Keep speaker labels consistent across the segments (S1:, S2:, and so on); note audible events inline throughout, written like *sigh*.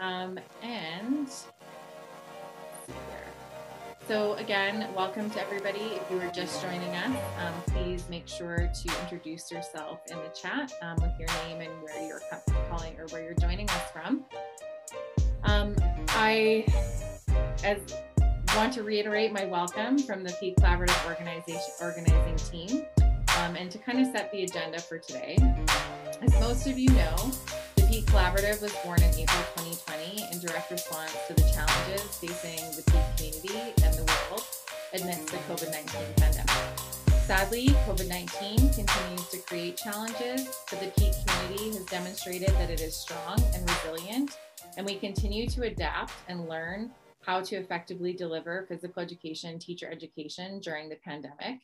S1: Um, and so again, welcome to everybody. If you are just joining us, um, please make sure to introduce yourself in the chat um, with your name and where you're calling or where you're joining us from. Um, I as want to reiterate my welcome from the PETE Collaborative organization organizing team um, and to kind of set the agenda for today. As most of you know, Collaborative was born in April 2020 in direct response to the challenges facing the PETE community and the world amidst the COVID 19 pandemic. Sadly, COVID 19 continues to create challenges, but the PETE community has demonstrated that it is strong and resilient, and we continue to adapt and learn how to effectively deliver physical education, teacher education during the pandemic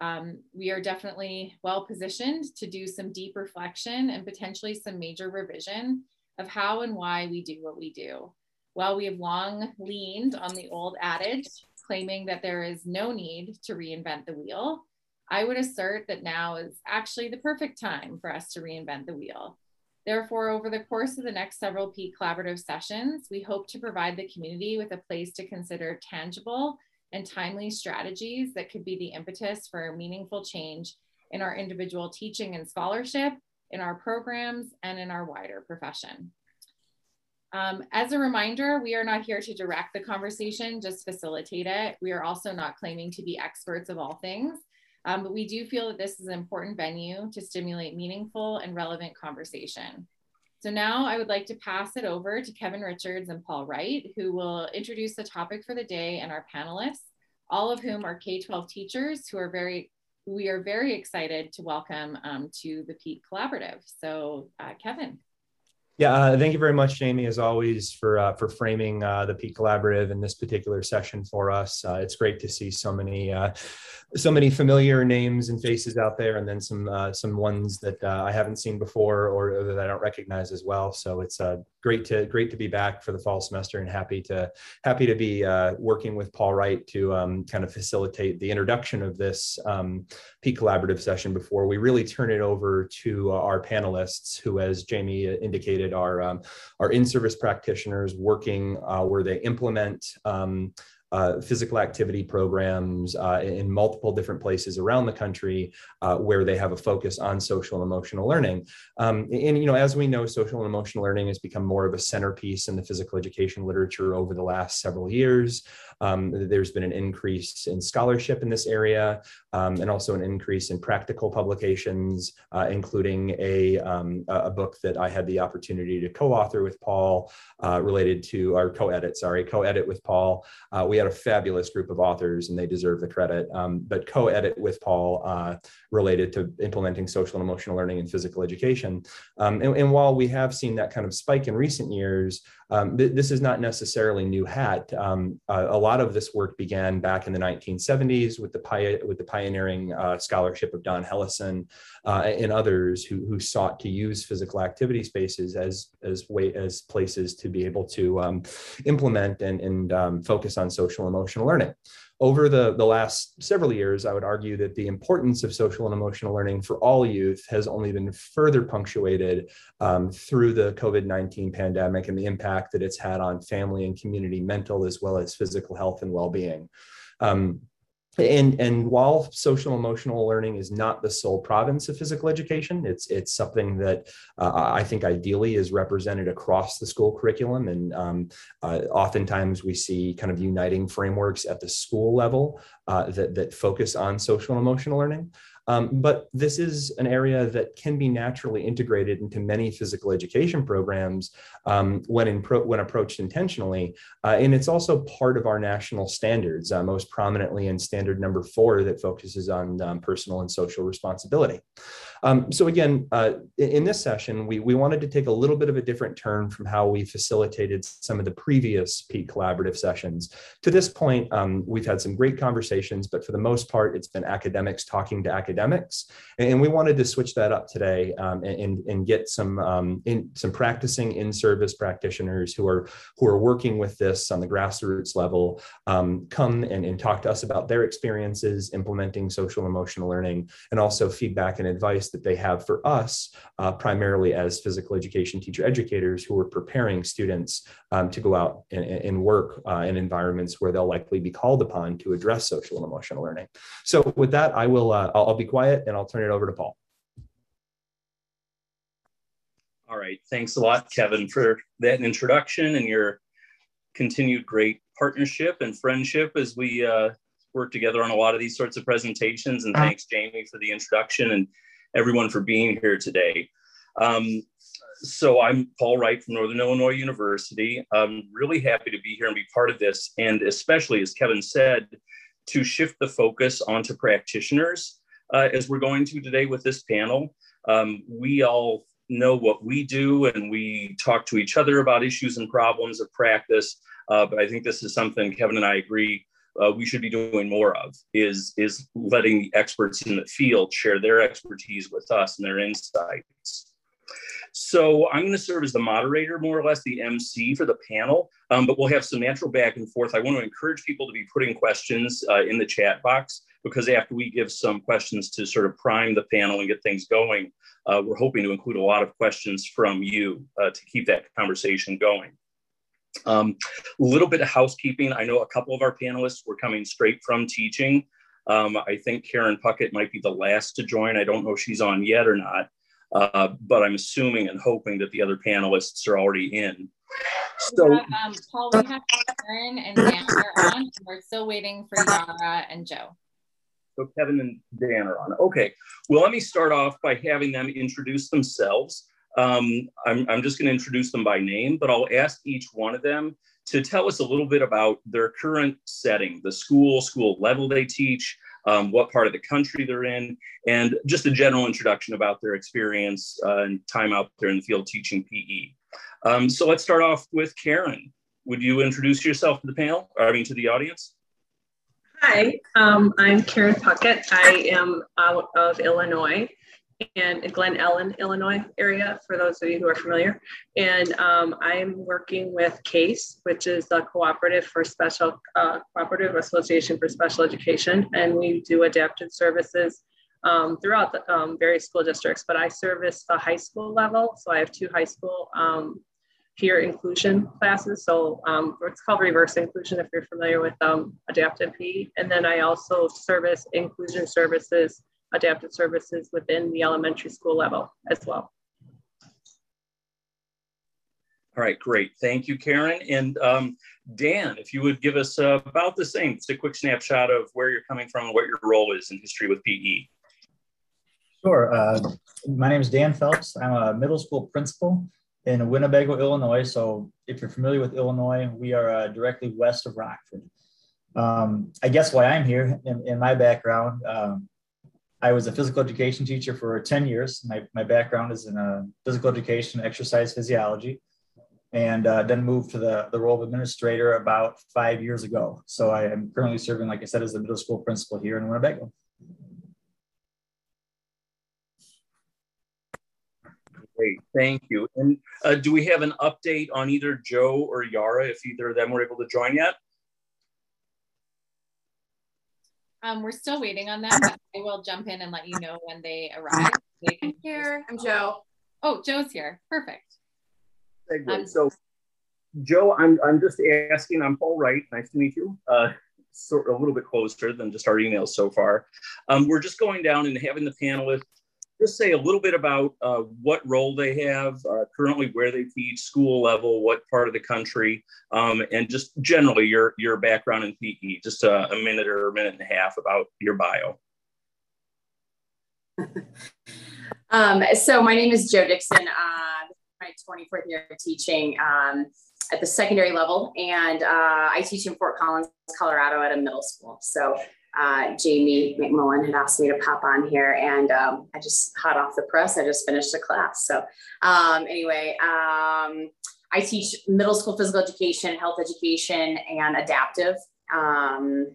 S1: um, we are definitely well positioned to do some deep reflection and potentially some major revision of how and why we do what we do. While we have long leaned on the old adage claiming that there is no need to reinvent the wheel, I would assert that now is actually the perfect time for us to reinvent the wheel. Therefore, over the course of the next several PETE collaborative sessions, we hope to provide the community with a place to consider tangible and timely strategies that could be the impetus for meaningful change in our individual teaching and scholarship, in our programs, and in our wider profession. Um, as a reminder, we are not here to direct the conversation, just facilitate it. We are also not claiming to be experts of all things, um, but we do feel that this is an important venue to stimulate meaningful and relevant conversation. So now I would like to pass it over to Kevin Richards and Paul Wright, who will introduce the topic for the day and our panelists, all of whom are K-12 teachers who are very, we are very excited to welcome um, to the PETE Collaborative. So uh, Kevin.
S2: Yeah, uh, thank you very much, Jamie, as always, for uh, for framing uh, the PETE Collaborative in this particular session for us. Uh, it's great to see so many uh, so many familiar names and faces out there, and then some uh, some ones that I haven't seen before or that I don't recognize as well. So it's great to great to be back for the fall semester, and happy to happy to be working with Paul Wright to um, kind of facilitate the introduction of this um, PETE Collaborative session before we really turn it over to our panelists, who, as Jamie indicated are, um, are in-service practitioners working uh, where they implement um, uh, physical activity programs uh, in multiple different places around the country uh, where they have a focus on social and emotional learning. Um, and, you know, as we know, social and emotional learning has become more of a centerpiece in the physical education literature over the last several years. Um, there's been an increase in scholarship in this area um, and also an increase in practical publications, uh, including a, um, a book that I had the opportunity to co-author with Paul uh, related to, our co-edit, sorry, co-edit with Paul. Uh, had a fabulous group of authors and they deserve the credit, um, but co-edit with Paul uh, related to implementing social and emotional learning in physical education. Um, and, and while we have seen that kind of spike in recent years, um, th this is not necessarily new hat. Um, uh, a lot of this work began back in the 1970s with the, with the pioneering uh, scholarship of Don Hellison uh, and others who, who sought to use physical activity spaces as, as, way, as places to be able to um, implement and, and um, focus on social emotional learning over the, the last several years, I would argue that the importance of social and emotional learning for all youth has only been further punctuated um, through the COVID 19 pandemic and the impact that it's had on family and community mental as well as physical health and well being. Um, and and while social emotional learning is not the sole province of physical education it's it's something that uh, i think ideally is represented across the school curriculum. And um, uh, oftentimes we see kind of uniting frameworks at the school level uh, that that focus on social emotional learning um, but this is an area that can be naturally integrated into many physical education programs um, when, pro- when approached intentionally. Uh, and it's also part of our national standards, uh, most prominently in standard number four that focuses on um, personal and social responsibility. Um, so again, uh, in this session, we, we wanted to take a little bit of a different turn from how we facilitated some of the previous PETE collaborative sessions. To this point, um, we've had some great conversations, but for the most part, it's been academics talking to academics academics. And we wanted to switch that up today um, and, and get some um, in, some practicing in-service practitioners who are who are working with this on the grassroots level um, come and, and talk to us about their experiences implementing social emotional learning and also feedback and advice that they have for us, uh, primarily as physical education teacher educators who are preparing students um, to go out and, and work uh, in environments where they'll likely be called upon to address social and emotional learning. So with that, I will, uh, I'll, I'll be quiet and I'll turn it over to Paul.
S3: All right. Thanks a lot, Kevin, for that introduction and your continued great partnership and friendship as we uh, work together on a lot of these sorts of presentations. And thanks, Jamie, for the introduction and everyone for being here today. Um, so I'm Paul Wright from Northern Illinois University. I'm really happy to be here and be part of this, and especially, as Kevin said, to shift the focus onto practitioners uh, as we're going to today with this panel. Um, we all know what we do and we talk to each other about issues and problems of practice, uh, but I think this is something Kevin and I agree uh, we should be doing more of is is letting the experts in the field share their expertise with us and their insights. So I'm going to serve as the moderator, more or less the MC for the panel, um, but we'll have some natural back and forth. I want to encourage people to be putting questions uh, in the chat box because after we give some questions to sort of prime the panel and get things going, uh, we're hoping to include a lot of questions from you uh, to keep that conversation going. A um, little bit of housekeeping. I know a couple of our panelists were coming straight from teaching. Um, I think Karen Puckett might be the last to join. I don't know if she's on yet or not. Uh, but I'm assuming and hoping that the other panelists are already in.
S1: So, have, um, Paul, we have Karen and Dan are on. We're still waiting for Yara and Joe.
S3: So Kevin and Dan are on. Okay. Well, let me start off by having them introduce themselves. Um, I'm, I'm just going to introduce them by name, but I'll ask each one of them to tell us a little bit about their current setting, the school, school level they teach, um, what part of the country they're in, and just a general introduction about their experience uh, and time out there in the field teaching PE. Um, so let's start off with Karen. Would you introduce yourself to the panel, I mean to the audience?
S4: Hi, um, I'm Karen Puckett. I am out of Illinois and Glen Ellyn, Illinois area, for those of you who are familiar. And um, I'm working with CASE, which is the Cooperative for Special, uh, Cooperative Association for Special Education. And we do adapted services um, throughout the um, various school districts, but I service the high school level. So I have two high school um, peer inclusion classes. So um, it's called reverse inclusion if you're familiar with um, adaptive PE. And then I also service inclusion services adaptive services within the elementary school level as well.
S3: All right, great. Thank you, Karen. And um, Dan, if you would give us uh, about the same, just a quick snapshot of where you're coming from and what your role is in history with PE.
S5: Sure. Uh, my name is Dan Phelps. I'm a middle school principal in Winnebago, Illinois. So if you're familiar with Illinois, we are uh, directly west of Rockford. Um, I guess why I'm here in, in my background, um, I was a physical education teacher for 10 years. My, my background is in uh, physical education, exercise physiology, and uh, then moved to the, the role of administrator about five years ago. So I am currently serving, like I said, as the middle school principal here in Winnebago.
S3: Great, thank you. And uh, do we have an update on either Joe or Yara, if either of them were able to join yet?
S1: Um, we're still waiting on them, but I will jump in and let you know when they arrive. They
S6: I'm here. I'm Joe.
S1: Oh, Joe's here. Perfect.
S3: Um, so, Joe, I'm, I'm just asking. I'm Paul Wright. Nice to meet you. Uh, sort of a little bit closer than just our emails so far. Um, we're just going down and having the panelists just say a little bit about uh, what role they have uh, currently, where they teach, school level, what part of the country, um, and just generally your your background in PE. Just a, a, minute or a minute and a half about your bio. *laughs*
S6: um, so my name is Joe Dixon. Uh, my 24th year of teaching um, at the secondary level, and uh, I teach in Fort Collins, Colorado, at a middle school. So uh, Jamie McMullen had asked me to pop on here, and um, I just hot off the press, I just finished a class. So um, anyway, um, I teach middle school physical education, health education, and adaptive. Um,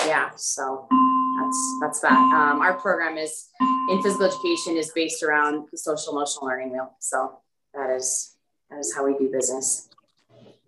S6: yeah, so that's that's that. Um, our program is in physical education is based around the social emotional learning wheel. So that is that is how we do business.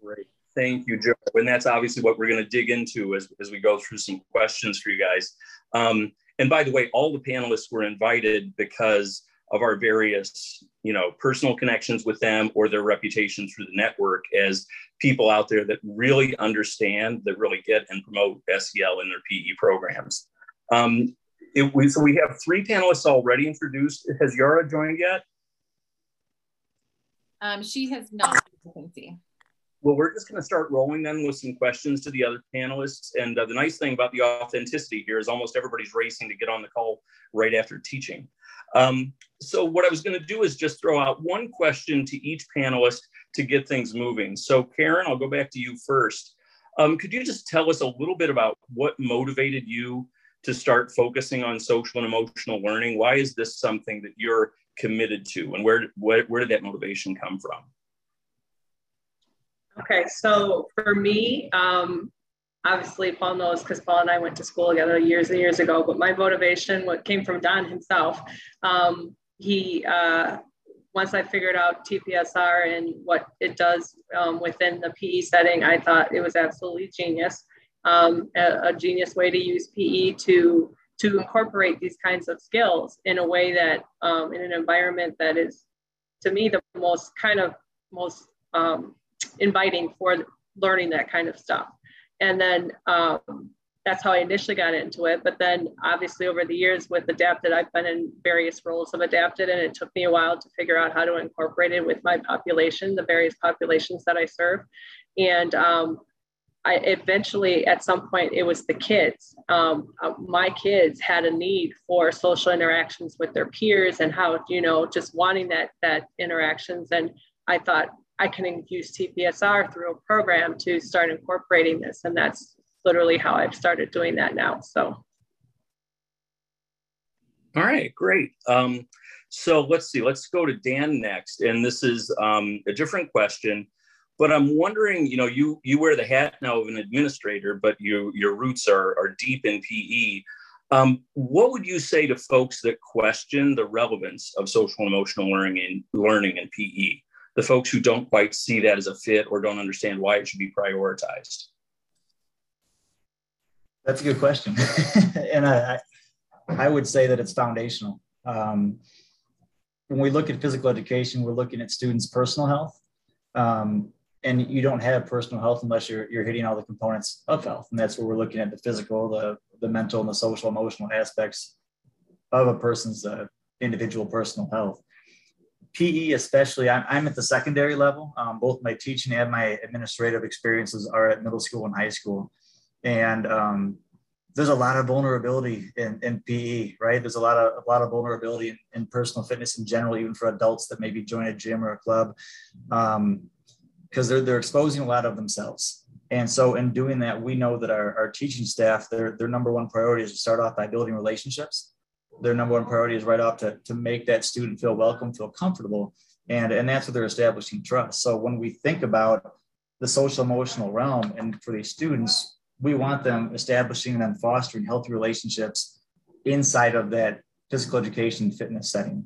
S3: Great. Thank you, Joe. And that's obviously what we're going to dig into as, as we go through some questions for you guys. Um, and by the way, all the panelists were invited because of our various, you know, personal connections with them or their reputation through the network as people out there that really understand, that really get and promote SEL in their PE programs. Um, it, we, so we have three panelists already introduced. Has Yara joined yet?
S1: Um, she has not.
S3: Well, we're just going to start rolling then with some questions to the other panelists. And uh, the nice thing about the authenticity here is almost everybody's racing to get on the call right after teaching. Um, so what I was going to do is just throw out one question to each panelist to get things moving. So Karen, I'll go back to you first. Um, could you just tell us a little bit about what motivated you to start focusing on social and emotional learning? Why is this something that you're committed to and where, where, where did that motivation come from?
S4: Okay, so for me, um, obviously Paul knows because Paul and I went to school together years and years ago. But my motivation, what came from Don himself, um, he uh, once I figured out TPSR and what it does um, within the PE setting, I thought it was absolutely genius. Um, a, a, genius way to use PE to to incorporate these kinds of skills in a way that um, in an environment that is, to me, the most kind of most um, inviting for learning that kind of stuff. And then um, that's how I initially got into it. But then obviously over the years with Adapted, I've been in various roles of Adapted and it took me a while to figure out how to incorporate it with my population, the various populations that I serve. And um, I eventually, at some point, it was the kids. Um, uh, my kids had a need for social interactions with their peers and how, you know, just wanting that, that interactions. And I thought, I can use TPSR through a program to start incorporating this. And that's literally how I've started doing that now. So.
S3: All right, great. Um, so let's see, let's go to Dan next. And this is um, a different question, but I'm wondering, you know, you, you wear the hat now of an administrator, but you, your roots are, are deep in PE. Um, what would you say to folks that question the relevance of social emotional learning in learning in PE? The folks who don't quite see that as a fit or don't understand why it should be prioritized?
S5: That's a good question. *laughs* and I, I would say that it's foundational. Um, when we look at physical education, we're looking at students' personal health. Um, and you don't have personal health unless you're, you're hitting all the components of health. And that's where we're looking at the physical, the, the mental, and the social, emotional aspects of a person's uh, individual personal health. PE, especially, I'm, I'm at the secondary level. Um, both my teaching and my administrative experiences are at middle school and high school. And um, there's a lot of vulnerability in, in PE, right? There's a lot of a lot of vulnerability in, in, personal fitness in general, even for adults that maybe join a gym or a club, because um, they're they're exposing a lot of themselves. And so, in doing that, we know that our, our teaching staff, their their number one priority is to start off by building relationships their number one priority is right off to, to make that student feel welcome, feel comfortable. And, and that's what they're establishing trust. So when we think about the social emotional realm and for these students, we want them establishing and fostering healthy relationships inside of that physical education fitness setting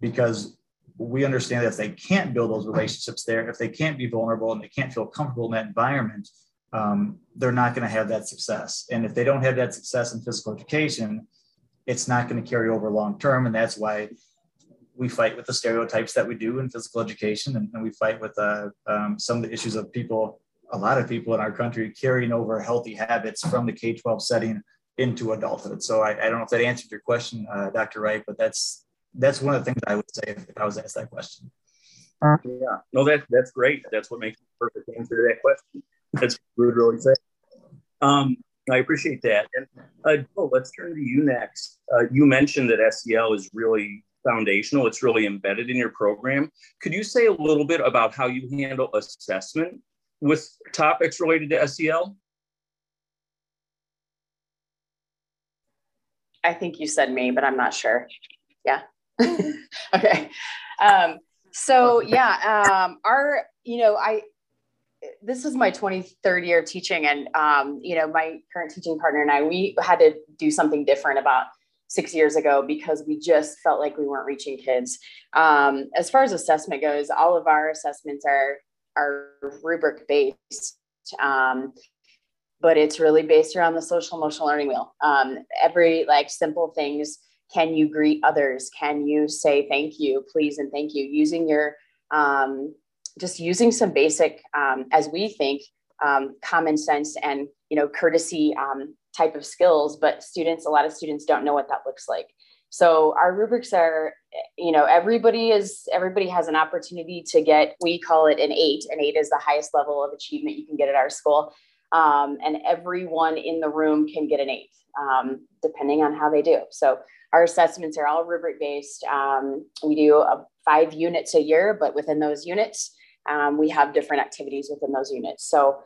S5: because we understand that if they can't build those relationships there, if they can't be vulnerable and they can't feel comfortable in that environment, um, they're not going to have that success. And if they don't have that success in physical education, it's not going to carry over long term. And that's why we fight with the stereotypes that we do in physical education. And, and we fight with uh, um, some of the issues of people, a lot of people in our country carrying over healthy habits from the K 12 setting into adulthood. So I, I, don't know if that answered your question, uh, Dr. Wright, but that's that's one of the things I would say if, I was asked that question.
S3: Yeah, no, that, that's great. That's what makes perfect answer to that question. That's what we would really say. Um, I appreciate that. And uh, Joe, let's turn to you next. Uh, you mentioned that SEL is really foundational, it's really embedded in your program. Could you say a little bit about how you handle assessment with topics related to SEL?
S6: I think you said me, but I'm not sure. Yeah. *laughs* *laughs* okay. Um, so yeah, um, our, you know, I, this is my 23rd year of teaching and um, you know my current teaching partner and i we had to do something different about six years ago because we just felt like we weren't reaching kids. Um, as far as assessment goes all of our assessments are are rubric based um, but it's really based around the social emotional learning wheel. Um, every like simple things can you greet others? Can you say thank you please and thank you? Using your um, just using some basic, um, as we think, um, common sense and you know courtesy um, type of skills. But students, a lot of students don't know what that looks like. So our rubrics are, you know, everybody is everybody has an opportunity to get. We call it an eight. An eight is the highest level of achievement you can get at our school, um, and everyone in the room can get an eight, um, depending on how they do. So our assessments are all rubric based. Um, we do five units a year, but within those units, um, we have different activities within those units. So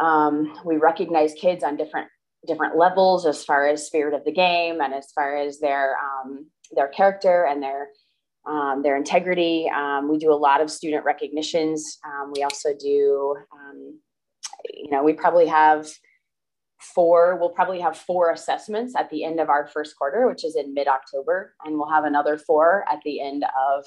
S6: um, we recognize kids on different different levels as far as spirit of the game and as far as their um, their character and their um, their integrity. Um, we do a lot of student recognitions. Um, we also do, you know, we probably have four, we'll probably have four assessments at the end of our first quarter, which is in mid-October. And we'll have another four at the end of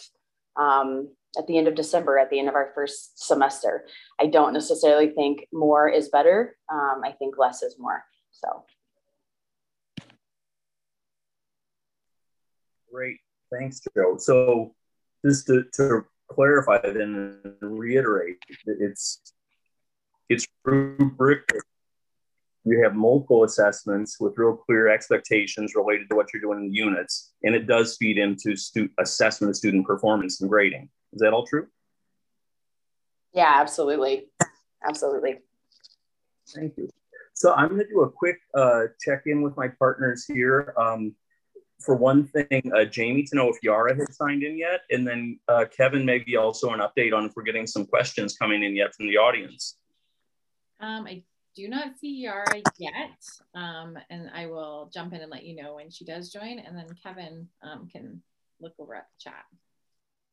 S6: um, at the end of December, at the end of our first semester. I don't necessarily think more is better. Um, I think less is more. So.
S3: Great. Thanks, Joe. So just to, to clarify then and reiterate, it's it's rubric you have multiple assessments with real clear expectations related to what you're doing in the units, and it does feed into stu- assessment of student performance and grading. Is that all true?
S6: Yeah, absolutely. Absolutely.
S3: Thank you. So I'm going to do a quick uh, check in with my partners here. Um, for one thing, uh, Jamie to know if Yara has signed in yet, and then uh, Kevin maybe also an update on if we're getting some questions coming in yet from the audience.
S1: Um, I do not see Yara yet, um, and I will jump in and let you know when she does join, and then Kevin um, can look over at the chat.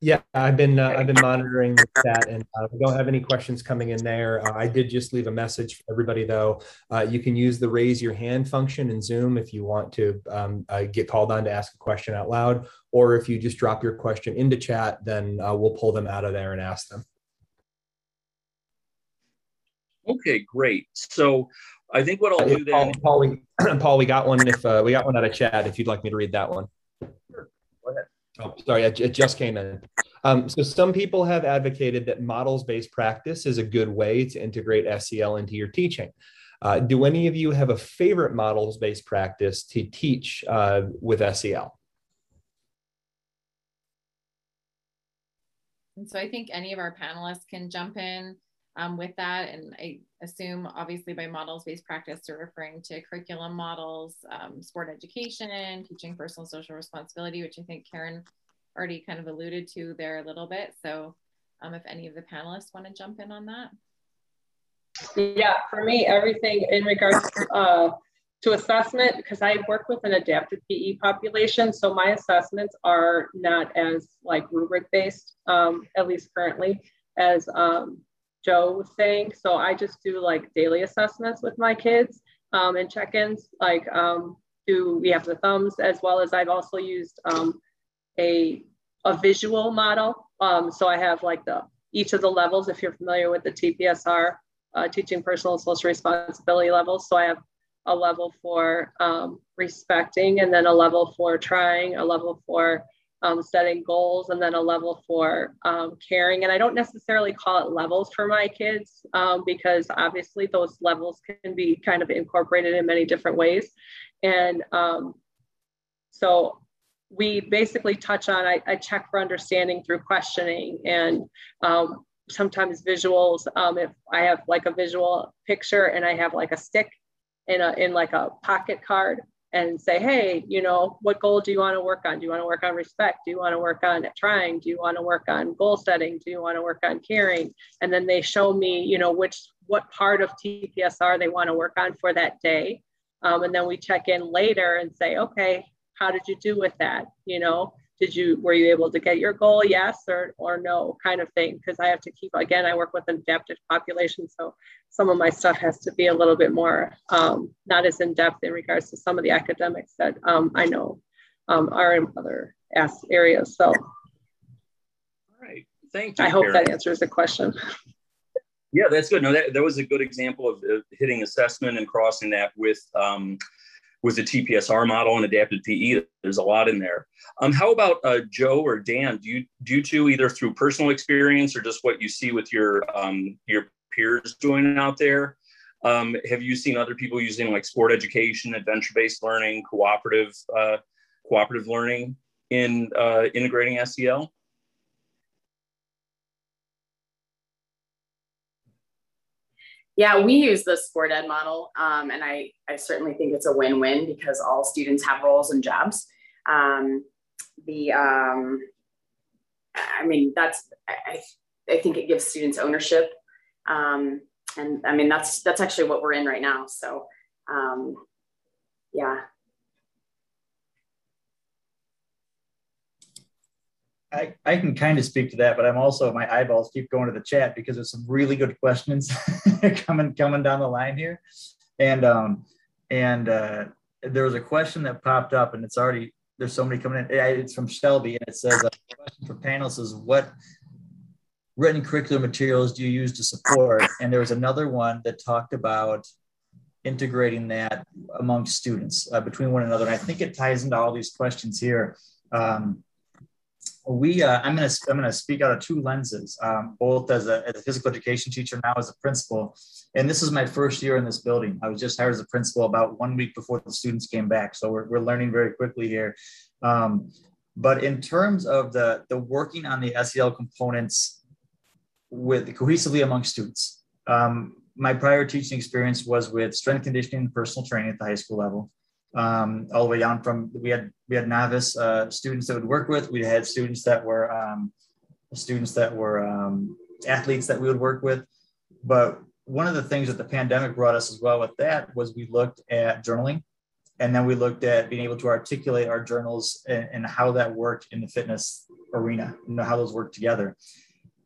S2: Yeah, I've been uh, I've been monitoring the chat, and uh, we don't have any questions coming in there. Uh, I did just leave a message for everybody, though. Uh, you can use the raise your hand function in Zoom if you want to um, uh, get called on to ask a question out loud, or if you just drop your question into chat, then uh, we'll pull them out of there and ask them.
S3: Okay, great. So I think what I'll do then,
S2: Paul, Paul, we, *clears throat* Paul, we got one. If uh, we got one out of chat, if you'd like me to read that one. Oh, sorry, it, it just came in. Um, so some people have advocated that models-based practice is a good way to integrate SEL into your teaching. Uh, do any of you have a favorite models-based practice to teach uh, with SEL?
S1: And so I think any of our panelists can jump in um, with that. And I assume, obviously, by models based practice, they're referring to curriculum models, um, sport education, teaching personal social responsibility, which I think Karen already kind of alluded to there a little bit. So, um, if any of the panelists want to jump in on that.
S4: Yeah, for me, everything in regards uh, to assessment, because I work with an adapted PE population, so my assessments are not as like rubric based, um, at least currently, as um, Joe was saying. So I just do like daily assessments with my kids um, and check-ins. Like, um, do we have the thumbs as well as I've also used um, a a visual model. Um, so I have like the each of the levels. If you're familiar with the TPSR, uh, teaching personal and social responsibility levels. So I have a level for um, respecting, and then a level for trying, a level for um, setting goals and then a level for um, caring. And I don't necessarily call it levels for my kids um, because obviously those levels can be kind of incorporated in many different ways. And um, so we basically touch on, I, I, check for understanding through questioning and um, sometimes visuals. Um, if I have like a visual picture and I have like a stick in a in like a pocket card and say, hey, you know, what goal do you want to work on? Do you want to work on respect? Do you want to work on trying? Do you want to work on goal setting? Do you want to work on caring? And then they show me, you know, which what part of TPSR they want to work on for that day. Um, and then we check in later and say, okay, how did you do with that? You know, did you were you able to get your goal yes or or no kind of thing? Because i have to keep again i work with an adapted population so some of my stuff has to be a little bit more um, not as in depth in regards to some of the academics that um, i know um, are in other areas so.
S3: All right. Thank you
S4: i hope Karen. that answers the question.
S3: Yeah that's good. No that, that was a good example of, of hitting assessment and crossing that with um, with the TPSR model and adapted PE. There's a lot in there. Um, how about uh, Joe or Dan? Do you do you two either through personal experience or just what you see with your um, your peers doing out there? Um, have you seen other people using like sport education, adventure-based learning, cooperative uh, cooperative learning in uh, integrating SEL?
S6: Yeah, we use the sport ed model, um, and I, I certainly think it's a win-win because all students have roles and jobs. Um, the, um, I mean, that's I, I think it gives students ownership, um, and I mean that's that's actually what we're in right now. So, um, yeah,
S5: I, I can kind of speak to that, but I'm also my eyeballs keep going to the chat because there's some really good questions *laughs* coming coming down the line here, and um and uh, there was a question that popped up, and it's already there's so many coming in. It's from Shelby, and it says uh, question for panelists is what written curricular materials do you use to support? And there was another one that talked about integrating that among students uh, between one another, and I think it ties into all these questions here. Um, we uh, i'm to i'm to speak out of two lenses um, both as a, as a physical education teacher now as a principal. And this is my first year in this building. I was just hired as a principal about one week before the students came back. So we're, we're learning very quickly here. Um, but in terms of the the working on the sel components with cohesively among students um, my prior teaching experience was with strength conditioning and personal training at the high school level um, all the way down from we had we had novice uh, students that would work with. We had students that were um, students that were um, athletes that we would work with. But one of the things that the pandemic brought us as well with that was we looked at journaling, and then we looked at being able to articulate our journals and, and how that worked in the fitness arena. You know how those work together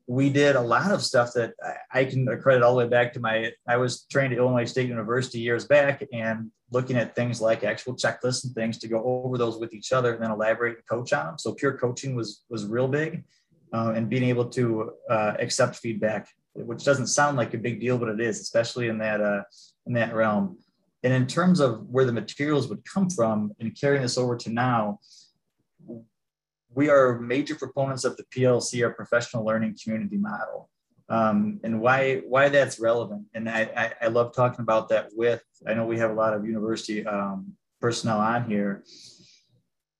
S5: we did a lot of stuff that I can credit all the way back to my, I was trained at Illinois State University years back and looking at things like actual checklists and things to go over those with each other and then elaborate and coach on them. So pure coaching was, was real big uh, and being able to uh, accept feedback, which doesn't sound like a big deal, but it is, especially in that, uh, in that realm. And in terms of where the materials would come from and carrying this over to now, we are major proponents of the PLC, our professional learning community model. Um, and why why that's relevant. And I, I, I, love talking about that with, I know we have a lot of university um, personnel on here,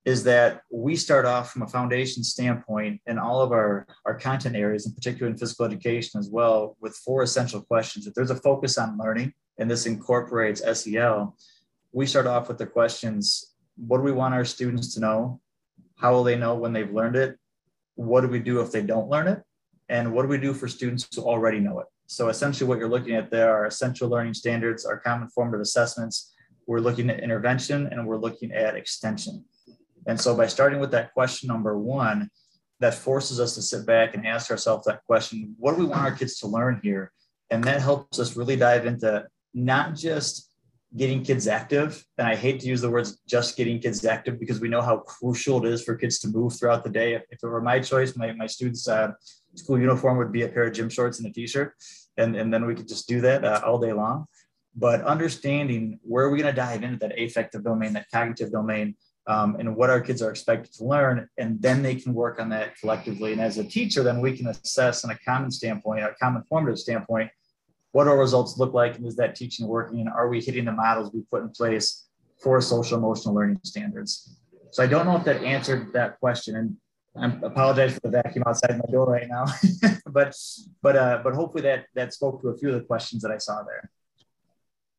S5: is that we start off from a foundation standpoint in all of our, our content areas, in particular in physical education as well, with four essential questions. If there's a focus on learning, and this incorporates SEL, we start off with the questions, what do we want our students to know? How will they know when they've learned it? What do we do if they don't learn it? And what do we do for students who already know it? So essentially what you're looking at there are essential learning standards, our common formative assessments. We're looking at intervention and we're looking at extension. And so by starting with that question number one, that forces us to sit back and ask ourselves that question, what do we want our kids to learn here? And that helps us really dive into not just getting kids active. And I hate to use the words just getting kids active because we know how crucial it is for kids to move throughout the day. If, it were my choice, my, my students' uh, school uniform would be a pair of gym shorts and a t-shirt. And, and then we could just do that uh, all day long. But understanding where we're going to dive into that affective domain, that cognitive domain, um, and what our kids are expected to learn, and then they can work on that collectively. And as a teacher, then we can assess on a common standpoint, a common formative standpoint, what our results look like and is that teaching working and are we hitting the models we put in place for social emotional learning standards? So i don't know if that answered that question and i apologize for the vacuum outside my door right now *laughs* but but uh but hopefully that that spoke to a few of the questions that i saw there.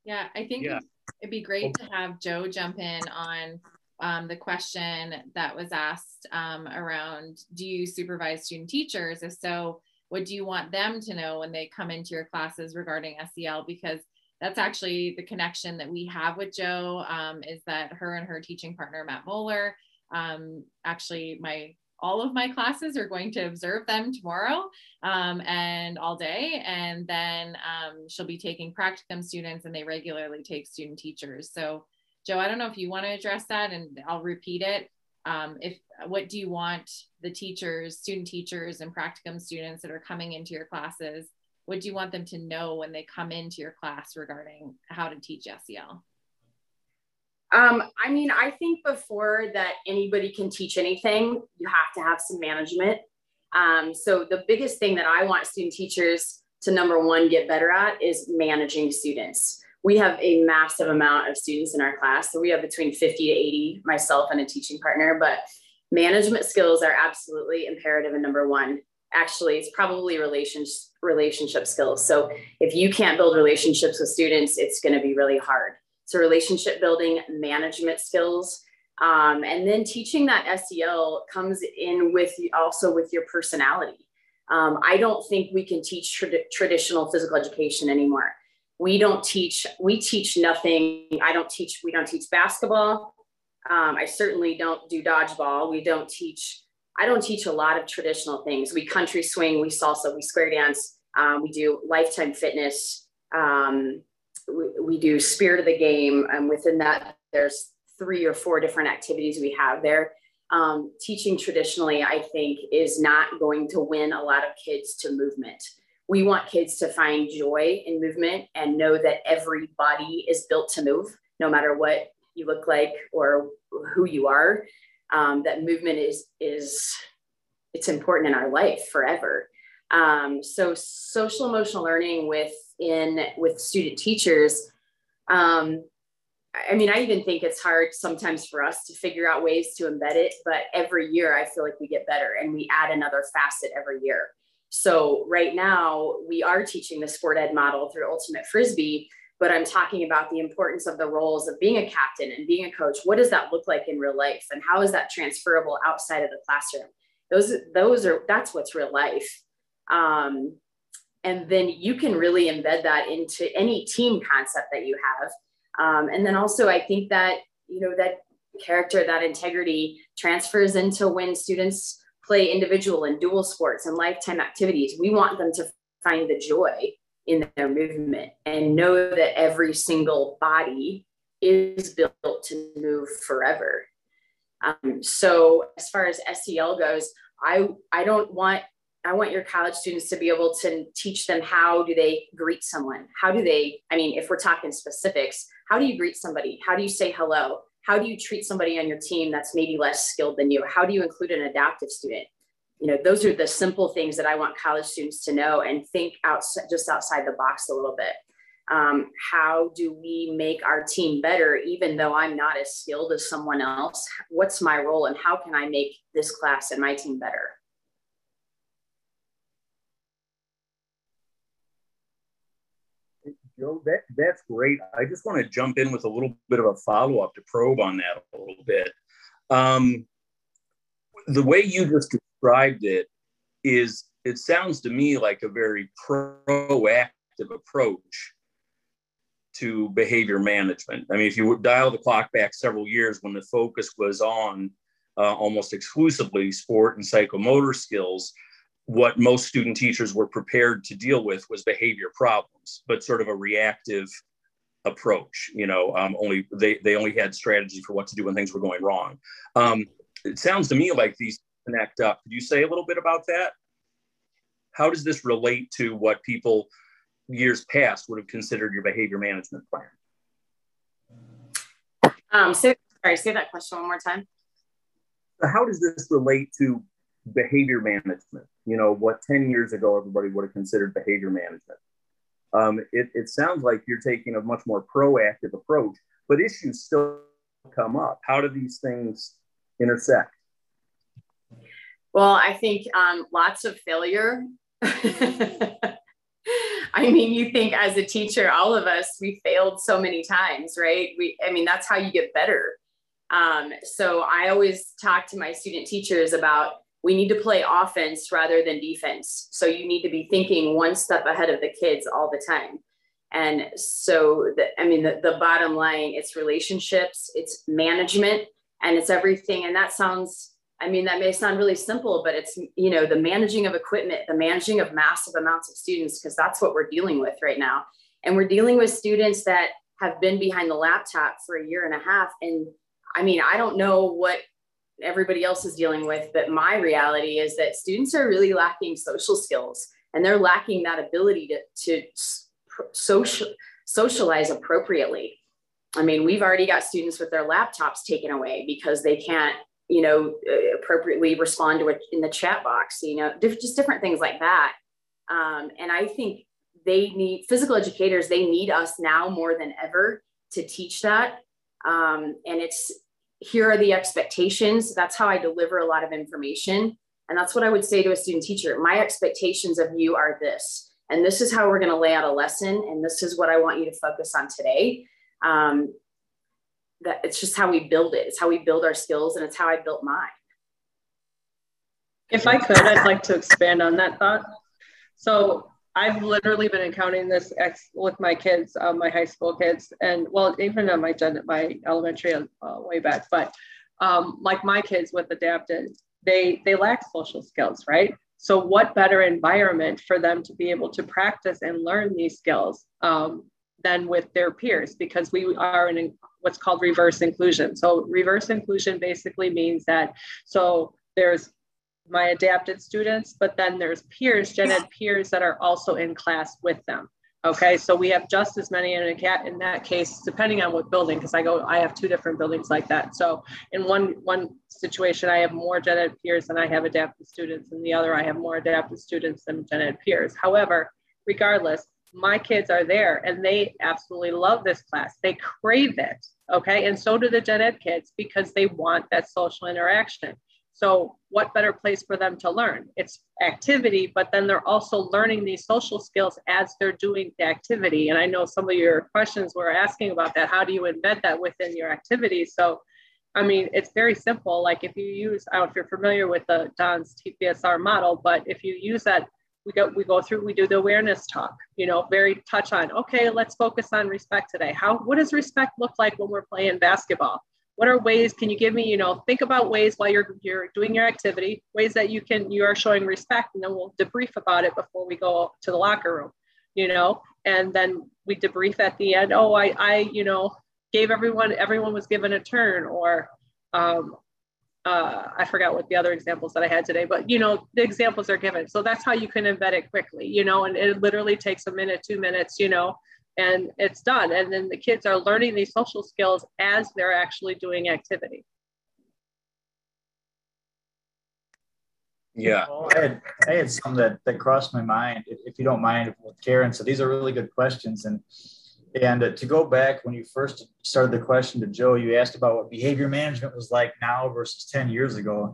S1: Yeah i think yeah. it'd be great to have joe jump in on um, the question that was asked um, around do you supervise student teachers? If so what do you want them to know when they come into your classes regarding SEL? Because that's actually the connection that we have with Joe um, is that her and her teaching partner, Matt Moeller, Um, actually, my all of my classes are going to observe them tomorrow um, and all day. And then um, she'll be taking practicum students and they regularly take student teachers. So Joe, I don't know if you want to address that and I'll repeat it. Um, if what do you want the teachers, student teachers and practicum students that are coming into your classes, what do you want them to know when they come into your class regarding how to teach SEL?
S6: Um, I mean, I think before that anybody can teach anything, you have to have some management. Um, so the biggest thing that I want student teachers to number one get better at is managing students. We have a massive amount of students in our class. So we have between 50 to 80, myself and a teaching partner, but management skills are absolutely imperative and number one. Actually, it's probably relationship relationship skills. So if you can't build relationships with students, it's going to be really hard. So relationship building, management skills, um, and then teaching that SEL comes in with also with your personality. Um, I don't think we can teach traditional physical education anymore. We don't teach, we teach nothing. I don't teach, we don't teach basketball. Um, I certainly don't do dodgeball. We don't teach, I don't teach a lot of traditional things. We country swing, we salsa, we square dance, um, we do lifetime fitness. Um, we, we do spirit of the game and within that there's three or four different activities we have there um, teaching traditionally i think is not going to win a lot of kids to movement we want kids to find joy in movement and know that every body is built to move no matter what you look like or who you are um, that movement is is it's important in our life forever um, so social emotional learning with in with student teachers um, I mean, I even think it's hard sometimes for us to figure out ways to embed it, but every year I feel like we get better and we add another facet every year. So, right now, we are teaching the sport ed model through Ultimate Frisbee, but I'm talking about the importance of the roles of being a captain and being a coach. What does that look like in real life? And how is that transferable outside of the classroom? Those, those are, that's what's real life. Um, and then you can really embed that into any team concept that you have um, and then also i think that you know that character that integrity transfers into when students play individual and dual sports and lifetime activities we want them to find the joy in their movement and know that every single body is built to move forever um, so as far as sel goes i i don't want I want your college students to be able to teach them how do they greet someone? How do they, I mean, if we're talking specifics, how do you greet somebody? How do you say hello? How do you treat somebody on your team that's maybe less skilled than you? How do you include an adaptive student? You know, those are the simple things that I want college students to know and think outside, just outside the box a little bit. Um, how do we make our team better, even though I'm not as skilled as someone else? What's my role and how can I make this class and my team better?
S3: Joe, that that's great. I just want to jump in with a little bit of a follow up to probe on that a little bit. Um, the way you just described it is, it sounds to me like a very proactive approach to behavior management. I mean, if you would dial the clock back several years when the focus was on uh, almost exclusively sport and psychomotor skills, what most student teachers were prepared to deal with was behavior problems, but sort of a reactive approach. You know, um, only they they only had strategy for what to do when things were going wrong. Um, it sounds to me like these connect up. Could you say a little bit about that? How does this relate to what people years past would have considered your behavior management plan?
S6: Um, so, sorry, say that question one more time.
S3: So how does this relate to behavior management? You know, what 10 years ago everybody would have considered behavior management. Um, it, it sounds like you're taking a much more proactive approach, but issues still come up. How do these things intersect?
S6: Well, I think um, lots of failure. *laughs* I mean, you think as a teacher, all of us, we failed so many times, right? We, I mean, that's how you get better. Um, so I always talk to my student teachers about we need to play offense rather than defense. So you need to be thinking one step ahead of the kids all the time. And so, the, I mean, the, the bottom line, it's relationships, it's management, and it's everything. And that sounds, I mean, that may sound really simple, but it's, you know, the managing of equipment, the managing of massive amounts of students, because that's what we're dealing with right now. And we're dealing with students that have been behind the laptop for a year and a half. And I mean, I don't know what everybody else is dealing with, but my reality is that students are really lacking social skills and they're lacking that ability to, to social, socialize appropriately. I mean, we've already got students with their laptops taken away because they can't, you know, uh, appropriately respond to it in the chat box, you know, just different things like that. Um, and I think they need physical educators, they need us now more than ever to teach that. Um, and it's here are the expectations. That's how I deliver a lot of information. And that's what I would say to a student teacher. My expectations of you are this, and this is how we're going to lay out a lesson. And this is what I want you to focus on today. Um, that it's just how we build it. It's how we build our skills, and it's how I built mine.
S4: If I could, I'd like to expand on that thought. So I've literally been encountering this ex- with my kids, uh, my high school kids, and well, even on my gen- my elementary uh, way back. But um, like my kids with adapted, they they lack social skills, right? So what better environment for them to be able to practice and learn these skills um, than with their peers? Because we are in what's called reverse inclusion. So reverse inclusion basically means that so there's my adapted students, but then there's peers, gen ed peers that are also in class with them. Okay, so we have just as many in a cat in that case, depending on what building, because I go, I have two different buildings like that. So in one one situation, I have more gen ed peers than I have adapted students. In the other, I have more adapted students than gen ed peers. However, regardless, my kids are there and they absolutely love this class. They crave it. Okay, and so do the gen ed kids because they want that social interaction. So, what better place for them to learn? It's activity, but then they're also learning these social skills as they're doing the activity. And I know some of your questions were asking about that. How do you embed that within your activities? So, I mean, it's very simple. Like if you use, I don't know if you're familiar with the Don's TPSR model, but if you use that, we go we go through, we do the awareness talk, you know, very touch on, okay, let's focus on respect today. How what does respect look like when we're playing basketball? What are ways can you give me you know think about ways while you're you're doing your activity ways that you can you are showing respect and then we'll debrief about it before we go to the locker room you know and then we debrief at the end oh i i you know gave everyone everyone was given a turn or um, uh, I forgot what the other examples that I had today, but you know, the examples are given. So that's how you can embed it quickly, you know, and it literally takes a minute, two minutes, you know, and it's done. And then the kids are learning these social skills as they're actually doing activity.
S3: Yeah.
S5: Well, I, had, I had some that, that crossed my mind, if, if you don't mind, with Karen. So these are really good questions. And and uh, to go back when you first started the question to Joe, you asked about what behavior management was like now versus 10 years ago.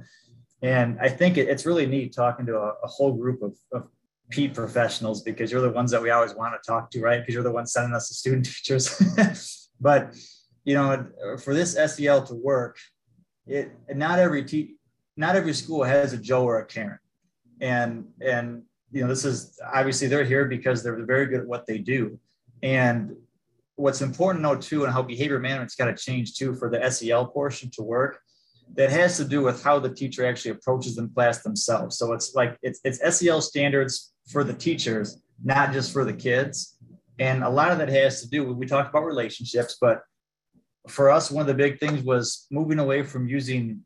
S5: And I think it, it's really neat talking to a, a whole group of, of PETE professionals because you're the ones that we always want to talk to, right? Because you're the ones sending us the student *laughs* teachers. *laughs* but you know, for this SEL to work, it not every te- not every school has a Joe or a Karen, and and you know this is obviously they're here because they're very good at what they do, and what's important to know too, and how behavior management's got to change too for the SEL portion to work that has to do with how the teacher actually approaches them class themselves. So it's like it's it's SEL standards for the teachers, not just for the kids. And a lot of that has to do, we talked about relationships, but for us, one of the big things was moving away from using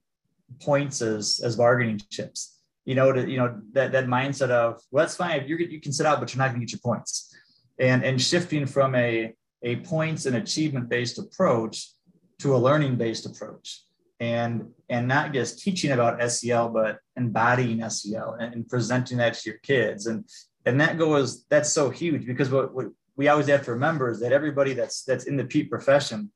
S5: points as, as bargaining chips. You know, to, you know, that, that mindset of, well, that's fine. you you can sit out, but you're not going to get your points. And, and shifting from a, a points and achievement based approach to a learning based approach and and not just teaching about SEL, but embodying SEL and, and, presenting that to your kids. And and that goes that's so huge because what, what we always have to remember is that everybody that's that's in the PETE profession,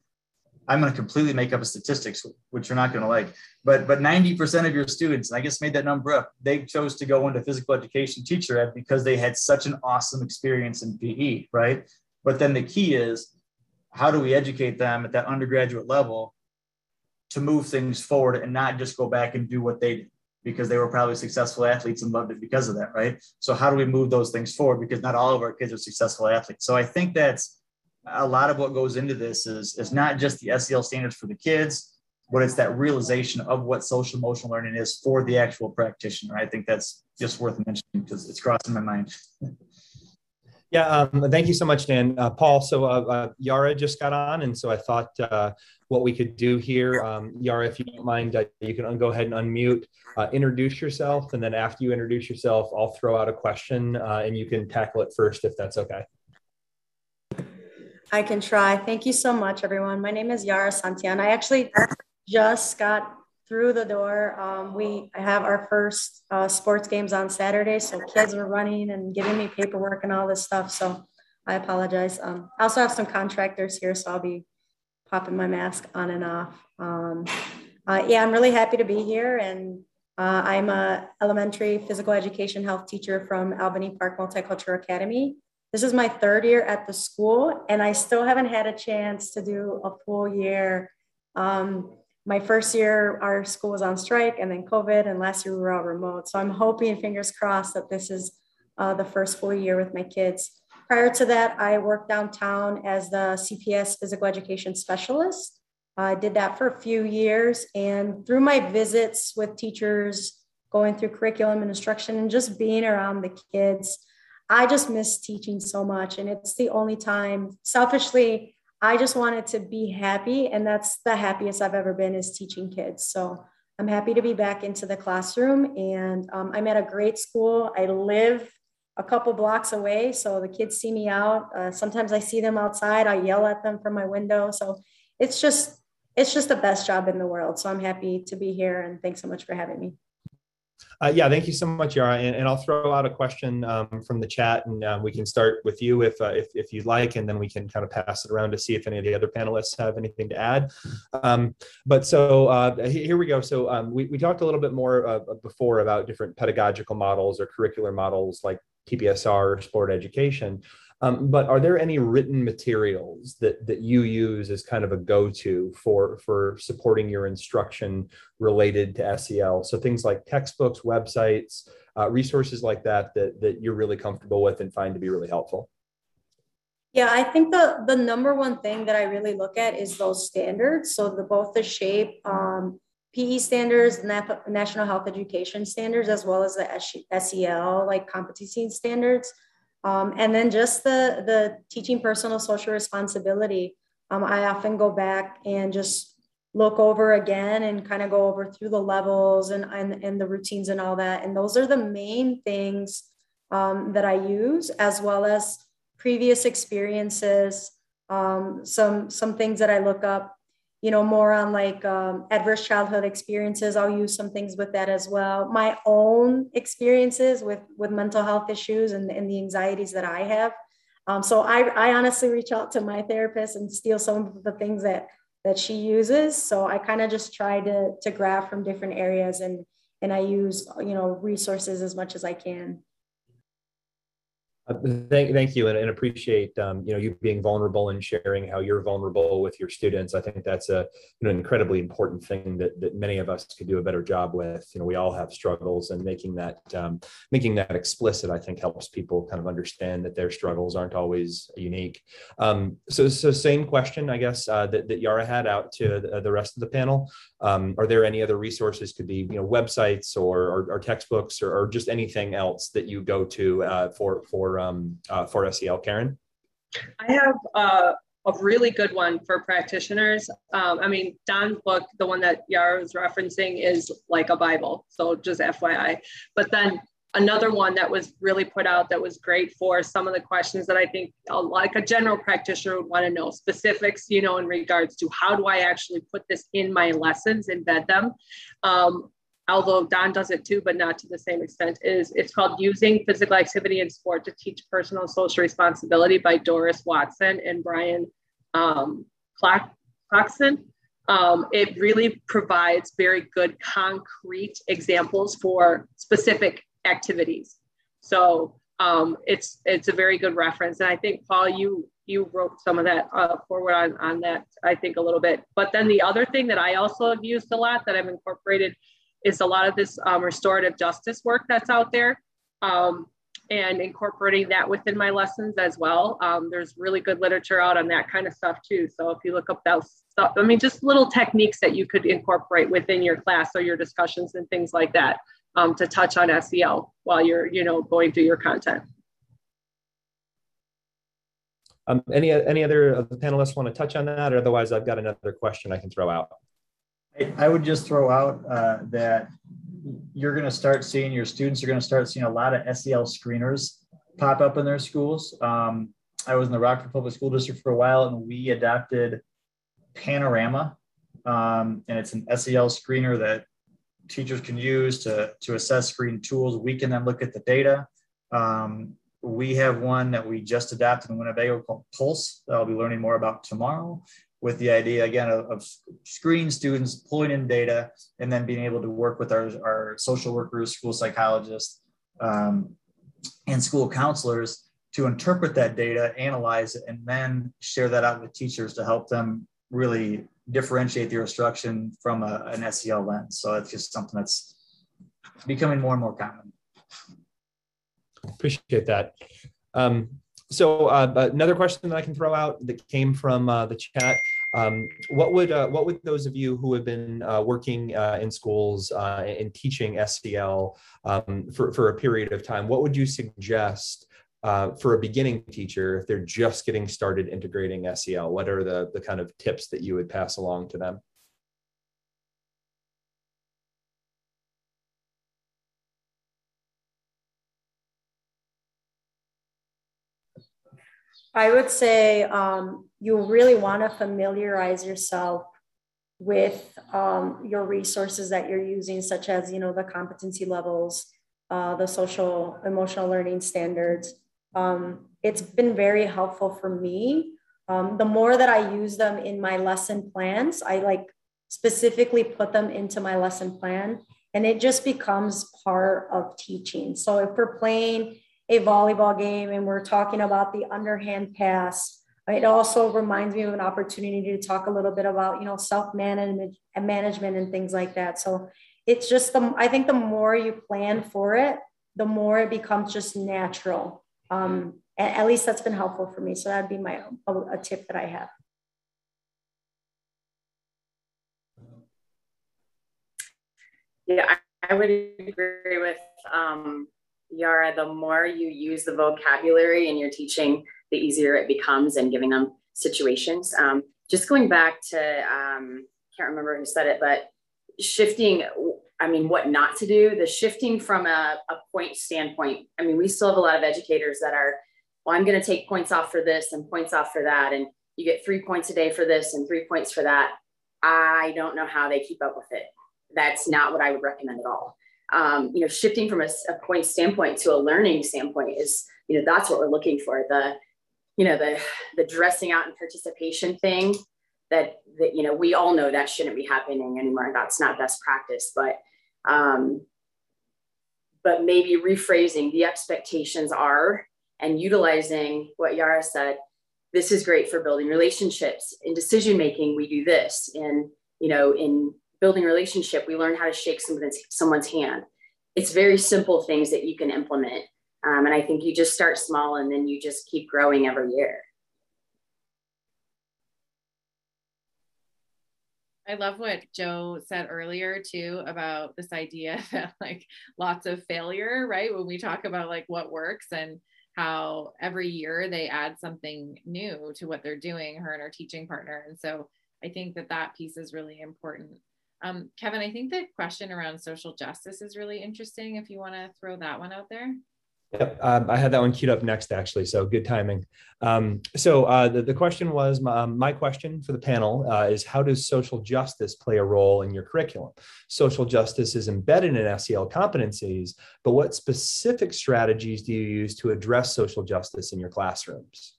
S5: I'm going to completely make up a statistics, which you're not going to like, but but 90% of your students, and I just made that number up, they chose to go into physical education teacher ed because they had such an awesome experience in PE, right? But then the key is how do we educate them at that undergraduate level to move things forward and not just go back and do what they did because they were probably successful athletes and loved it because of that, right? So how do we move those things forward? Because not all of our kids are successful athletes. So I think that's a lot of what goes into this is, is not just the SEL standards for the kids, but it's that realization of what social emotional learning is for the actual practitioner. I think that's just worth mentioning because it's crossing my mind.
S2: Yeah, um, thank you so much, Dan. Uh, Paul, so uh, uh, Yara just got on, and so I thought uh, what we could do here, um, Yara, if you don't mind, uh, you can go ahead and unmute, uh, introduce yourself, and then after you introduce yourself, I'll throw out a question, and you can tackle it first if that's okay.
S7: I can try. Thank you so much, everyone. My name is Yara Santian. I actually just got through the door. Um, we have our first uh, sports games on Saturday, so kids are running and giving me paperwork and all this stuff. So I apologize. Um, I also have some contractors here, so I'll be popping my mask on and off. Um, uh, yeah, I'm really happy to be here, and uh, I'm a elementary physical education health teacher from Albany Park Multicultural Academy. This is my third year at the school, and I still haven't had a chance to do a full year. Um, my first year, our school was on strike and then COVID, and last year we were all remote. So I'm hoping, fingers crossed, that this is uh, the first full year with my kids. Prior to that, I worked downtown as the CPS physical education specialist. I did that for a few years, and through my visits with teachers, going through curriculum and instruction, and just being around the kids, I just miss teaching so much. And it's the only time, selfishly, I just wanted to be happy. And that's the happiest I've ever been is teaching kids. So I'm happy to be back into the classroom. And um, I'm at a great school. I live a couple blocks away. So the kids see me out. Uh, sometimes I see them outside. I yell at them from my window. So it's just, it's just the best job in the world. So I'm happy to be here. And thanks so much for having me.
S2: Uh, yeah, thank you so much, Yara. And, and I'll throw out a question um, from the chat, and um, we can start with you if, uh, if, if you'd like, and then we can kind of pass it around to see if any of the other panelists have anything to add. Um, but so uh, here we go. So um, we, we talked a little bit more uh, before about different pedagogical models or curricular models like TPSR or sport education. Um, but are there any written materials that, that you use as kind of a go-to for, for supporting your instruction related to SEL? So things like textbooks, websites, uh, resources like that, that that you're really comfortable with and find to be really helpful.
S7: Yeah, I think the the number one thing that I really look at is those standards. So the both the shape um, PE standards, National Health Education standards, as well as the SEL like competency standards. Um, and then just the, the teaching personal social responsibility. Um, I often go back and just look over again and kind of go over through the levels and, and, and the routines and all that. And those are the main things um, that I use, as well as previous experiences, um, some, some things that I look up you know, more on like um, adverse childhood experiences. I'll use some things with that as well. My own experiences with with mental health issues and, and the anxieties that I have. Um, so I, I honestly reach out to my therapist and steal some of the things that that she uses. So I kind of just try to to grab from different areas and and I use you know resources as much as I can.
S2: Uh, thank, thank you, and, and appreciate um, you know you being vulnerable and sharing how you're vulnerable with your students. I think that's a incredibly important thing that that many of us could do a better job with. You know, we all have struggles, and making that um, making that explicit, I think, helps people kind of understand that their struggles aren't always unique. Um, so, so same question, I guess, uh, that, that Yara had out to the, the rest of the panel. Um, are there any other resources? Could be you know websites or or, or textbooks or, or, just anything else that you go to uh, for for um, uh, for SEL, Karen?
S4: I have uh, a really good one for practitioners. Um, I mean, Don's book, the one that Yara was referencing, is like a Bible. So just FYI. But then another one that was really put out that was great for some of the questions that I think uh, like a general practitioner would want to know specifics, you know, in regards to how do I actually put this in my lessons, embed them. Um, although Don does it too, but not to the same extent, is it's called Using Physical Activity and Sport to Teach Personal Social Responsibility by Doris Watson and Brian um, Clocksin. Um, it really provides very good concrete examples for specific activities. So um, it's it's a very good reference. And I think Paul, you you wrote some of that uh, forward on, on that, I think a little bit. But then the other thing that I also have used a lot that I've incorporated is a lot of this um, restorative justice work that's out there. Um, and incorporating that within my lessons as well. Um, there's really good literature out on that kind of stuff too. So if you look up that stuff, I mean, just little techniques that you could incorporate within your class or your discussions and things like that um, to touch on SEL while you're, you know, going through your content.
S2: Um, any any other of the panelists want to touch on that, or otherwise, I've got another question I can throw out.
S5: I would just throw out uh, that you're going to start seeing your students are going to start seeing a lot of SEL screeners pop up in their schools. Um, I was in the Rockford Public School District for a while, and we adopted Panorama, um, and it's an SEL screener that teachers can use to to assess screen tools. We can then look at the data. Um, we have one that we just adapted in Winnebago called Pulse that I'll be learning more about tomorrow with the idea again of, of screening students, pulling in data, and then being able to work with our, our social workers, school psychologists, um, and school counselors to interpret that data, analyze it, and then share that out with teachers to help them really differentiate their instruction from a, an SEL lens. So it's just something that's becoming more and more common.
S2: Appreciate that. Um, so uh, another question that I can throw out that came from uh, the chat. Um, what would uh, what would those of you who have been uh, working uh, in schools uh, and teaching SEL um, for, for a period of time, what would you suggest for a beginning teacher if they're just getting started integrating SEL? What are the, the kind of tips that you would pass along to them?
S7: I would say um, you really want to familiarize yourself with um, your resources that you're using, such as you know the competency levels, uh, the social emotional learning standards. Um, it's been very helpful for me. Um, the more that I use them in my lesson plans, I like specifically put them into my lesson plan, and it just becomes part of teaching. So if we're playing a volleyball game and we're talking about the underhand pass. It also reminds me of an opportunity to talk a little bit about, you know, self-management and management and things like that. So it's just the, I think the more you plan for it, the more it becomes just natural. Um, at least that's been helpful for me. So that'd be my, a, a tip that I have.
S6: Yeah, I, I would agree with um, Yara, the more you use the vocabulary in your teaching, the easier it becomes and giving them situations. Um, just going back to, um, can't remember who said it, but shifting, I mean, what not to do, the shifting from a, a point standpoint. I mean, we still have a lot of educators that are, well, I'm going to take points off for this and points off for that. And you get three points a day for this and three points for that. I don't know how they keep up with it. That's not what I would recommend at all um, you know, shifting from a, a, point standpoint to a learning standpoint is, you know, that's what we're looking for. The, you know, the the dressing out and participation thing that that you know we all know that shouldn't be happening anymore. That's not best practice, but um, but maybe rephrasing the expectations are and utilizing what Yara said. This is great for building relationships. In decision making, we do this. In you know, in building relationship, we learn how to shake someone's, someone's hand. It's very simple things that you can implement. Um, and I think you just start small and then you just keep growing every year.
S1: I love what Joe said earlier too about this idea *laughs* that like lots of failure, right? When we talk about like what works and how every year they add something new to what they're doing, her and her teaching partner. And so I think that that piece is really important. Um, Kevin, I think the question around social justice is really interesting. If you want to throw that one out there.
S2: Yep, um, I had that one queued up next, actually. So good timing. Um, so uh, the, the question was my, um, my question for the panel uh, is how does social justice play a role in your curriculum? Social justice is embedded in SEL competencies, but what specific strategies do you use to address social justice in your classrooms?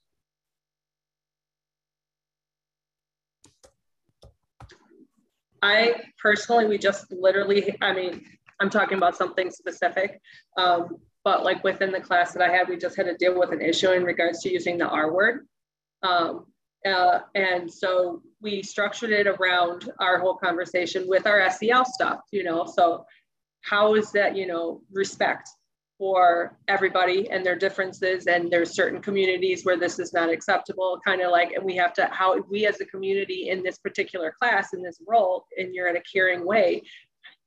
S4: I personally, we just literally, I mean, I'm talking about something specific, um, but like within the class that I had, we just had to deal with an issue in regards to using the R word. Um, uh, and so we structured it around our whole conversation with our SEL stuff, you know, so how is that, you know, respect? for everybody and their differences and there's certain communities where this is not acceptable kind of like and we have to how we as a community in this particular class in this role and you're in a caring way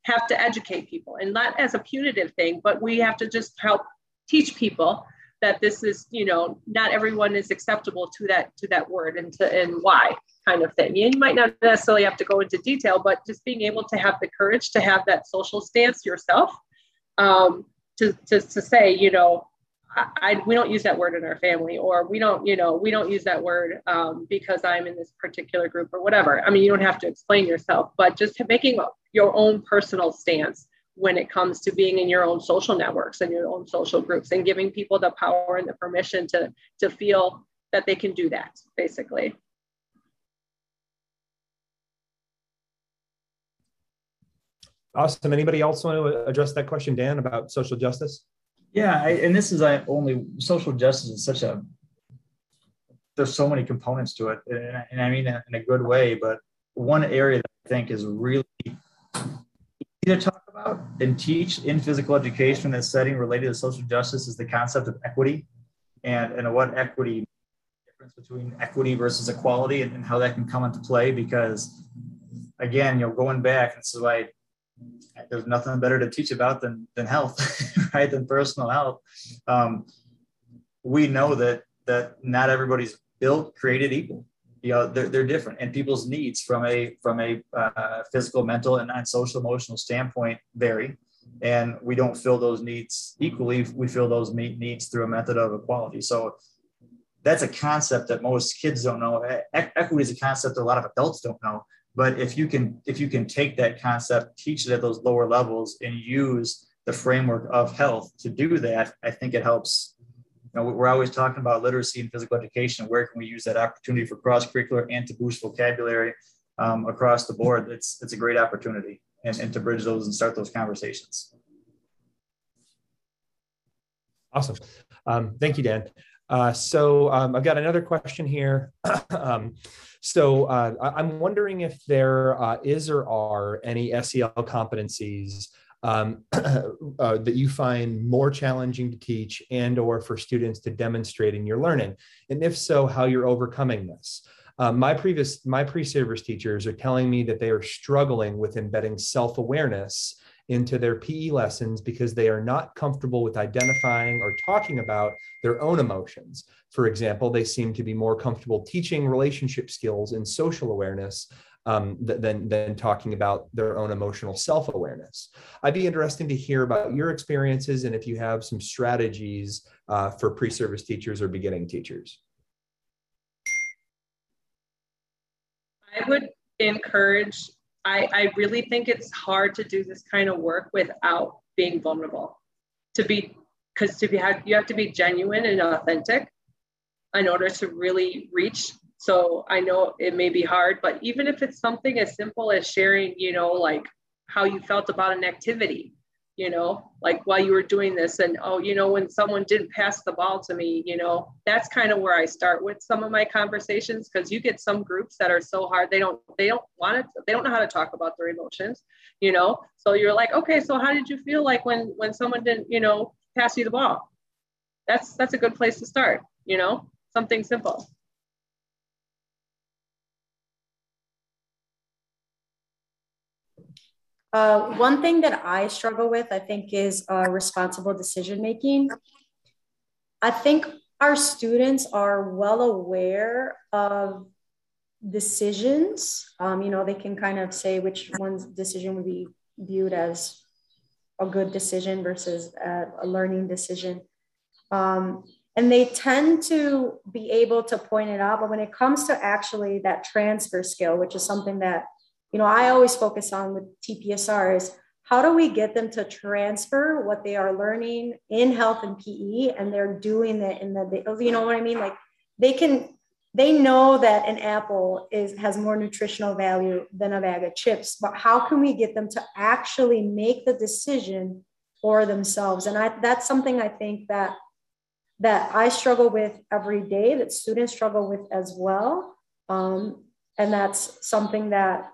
S4: have to educate people. And not as a punitive thing but we have to just help teach people that this is you know not everyone is acceptable to that to that word and to and why kind of thing. You might not necessarily have to go into detail but just being able to have the courage to have that social stance yourself um, to, to, to say, you know, I, I, we don't use that word in our family, or we don't, you know, we don't use that word um, because I'm in this particular group or whatever. I mean, you don't have to explain yourself, but just making your own personal stance when it comes to being in your own social networks and your own social groups and giving people the power and the permission to to feel that they can do that basically
S2: Awesome. Anybody else want to address that question, Dan, about social justice?
S5: Yeah, I, and this is I only social justice is such a there's so many components to it, and, and I mean in a good way. But one area that I think is really easy to talk about and teach in physical education in this setting related to social justice is the concept of equity, and and what equity difference between equity versus equality and, and how that can come into play. Because again, you know, going back, this is why there's nothing better to teach about than than health, *laughs* right? Than personal health. Um, we know that that not everybody's built created equal. You know, they're, they're different, and people's needs from a from a uh, physical, mental, and, and social emotional standpoint vary. And we don't fill those needs equally. We fill those needs through a method of equality. So that's a concept that most kids don't know. E- equity is a concept that a lot of adults don't know but if you can if you can take that concept teach it at those lower levels and use the framework of health to do that i think it helps. You know, we're always talking about literacy and physical education. Where can we use that opportunity for cross curricular and to boost vocabulary um, across the board? It's it's a great opportunity and, and to bridge those and start those conversations.
S2: Awesome. Um, thank you dan uh, so um, I've got another question here. *clears throat* um, so uh, I'm wondering if there uh, is or are any SEL competencies um, *clears throat* uh, that you find more challenging to teach and or for students to demonstrate in your learning, and if so, how you're overcoming this. Uh, my previous my pre-service teachers are telling me that they are struggling with embedding self-awareness into their PE lessons because they are not comfortable with identifying or talking about their own emotions. For example, they seem to be more comfortable teaching relationship skills and social awareness um, than, than talking about their own emotional self awareness. I'd be interested to hear about your experiences and if you have some strategies uh, for pre service teachers or beginning teachers.
S4: I would encourage I, I really think it's hard to do this kind of work without being vulnerable. To be, because to be, you have to be genuine and authentic in order to really reach. So I know it may be hard, but even if it's something as simple as sharing, you know, like how you felt about an activity, you know, like while you were doing this. And oh, you know, when someone didn't pass the ball to me, you know, that's kind of where I start with some of my conversations because you get some groups that are so hard they don't they don't want to they don't know how to talk about their emotions, you know. So you're like, okay, so how did you feel like when when someone didn't, you know, pass you the ball? That's that's a good place to start, you know, something simple.
S7: Uh, one thing that I struggle with, I think, is uh, responsible decision making. I think our students are well aware of decisions. Um, you know, they can kind of say which one's decision would be viewed as a good decision versus a, a learning decision. Um, and they tend to be able to point it out. But when it comes to actually that transfer skill, which is something that you know, I always focus on with TPSR is how do we get them to transfer what they are learning in health and PE and they're doing it in the, you know what I mean? Like they can, they know that an apple is has more nutritional value than a bag of chips, but how can we get them to actually make the decision for themselves? And I, that's something I think that that I struggle with every day, that students struggle with as well. Um, and that's something that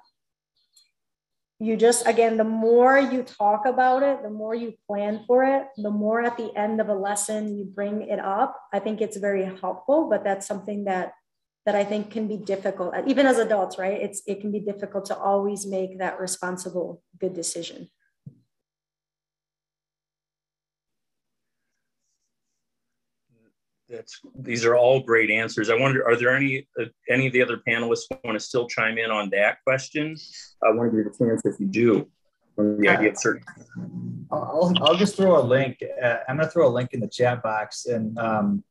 S7: you just again the more you talk about it the more you plan for it the more at the end of a lesson you bring it up i think it's very helpful but that's something that that i think can be difficult even as adults right? It's it can be difficult to always make that responsible good decision
S3: that's these are all great answers. I wonder, are there any uh, any of the other panelists want to still chime in on that question? I want to give you the chance if you do. On the idea of certain.
S5: I'll, I'll just throw a link. Uh, I'm going to throw a link in the chat box, and um,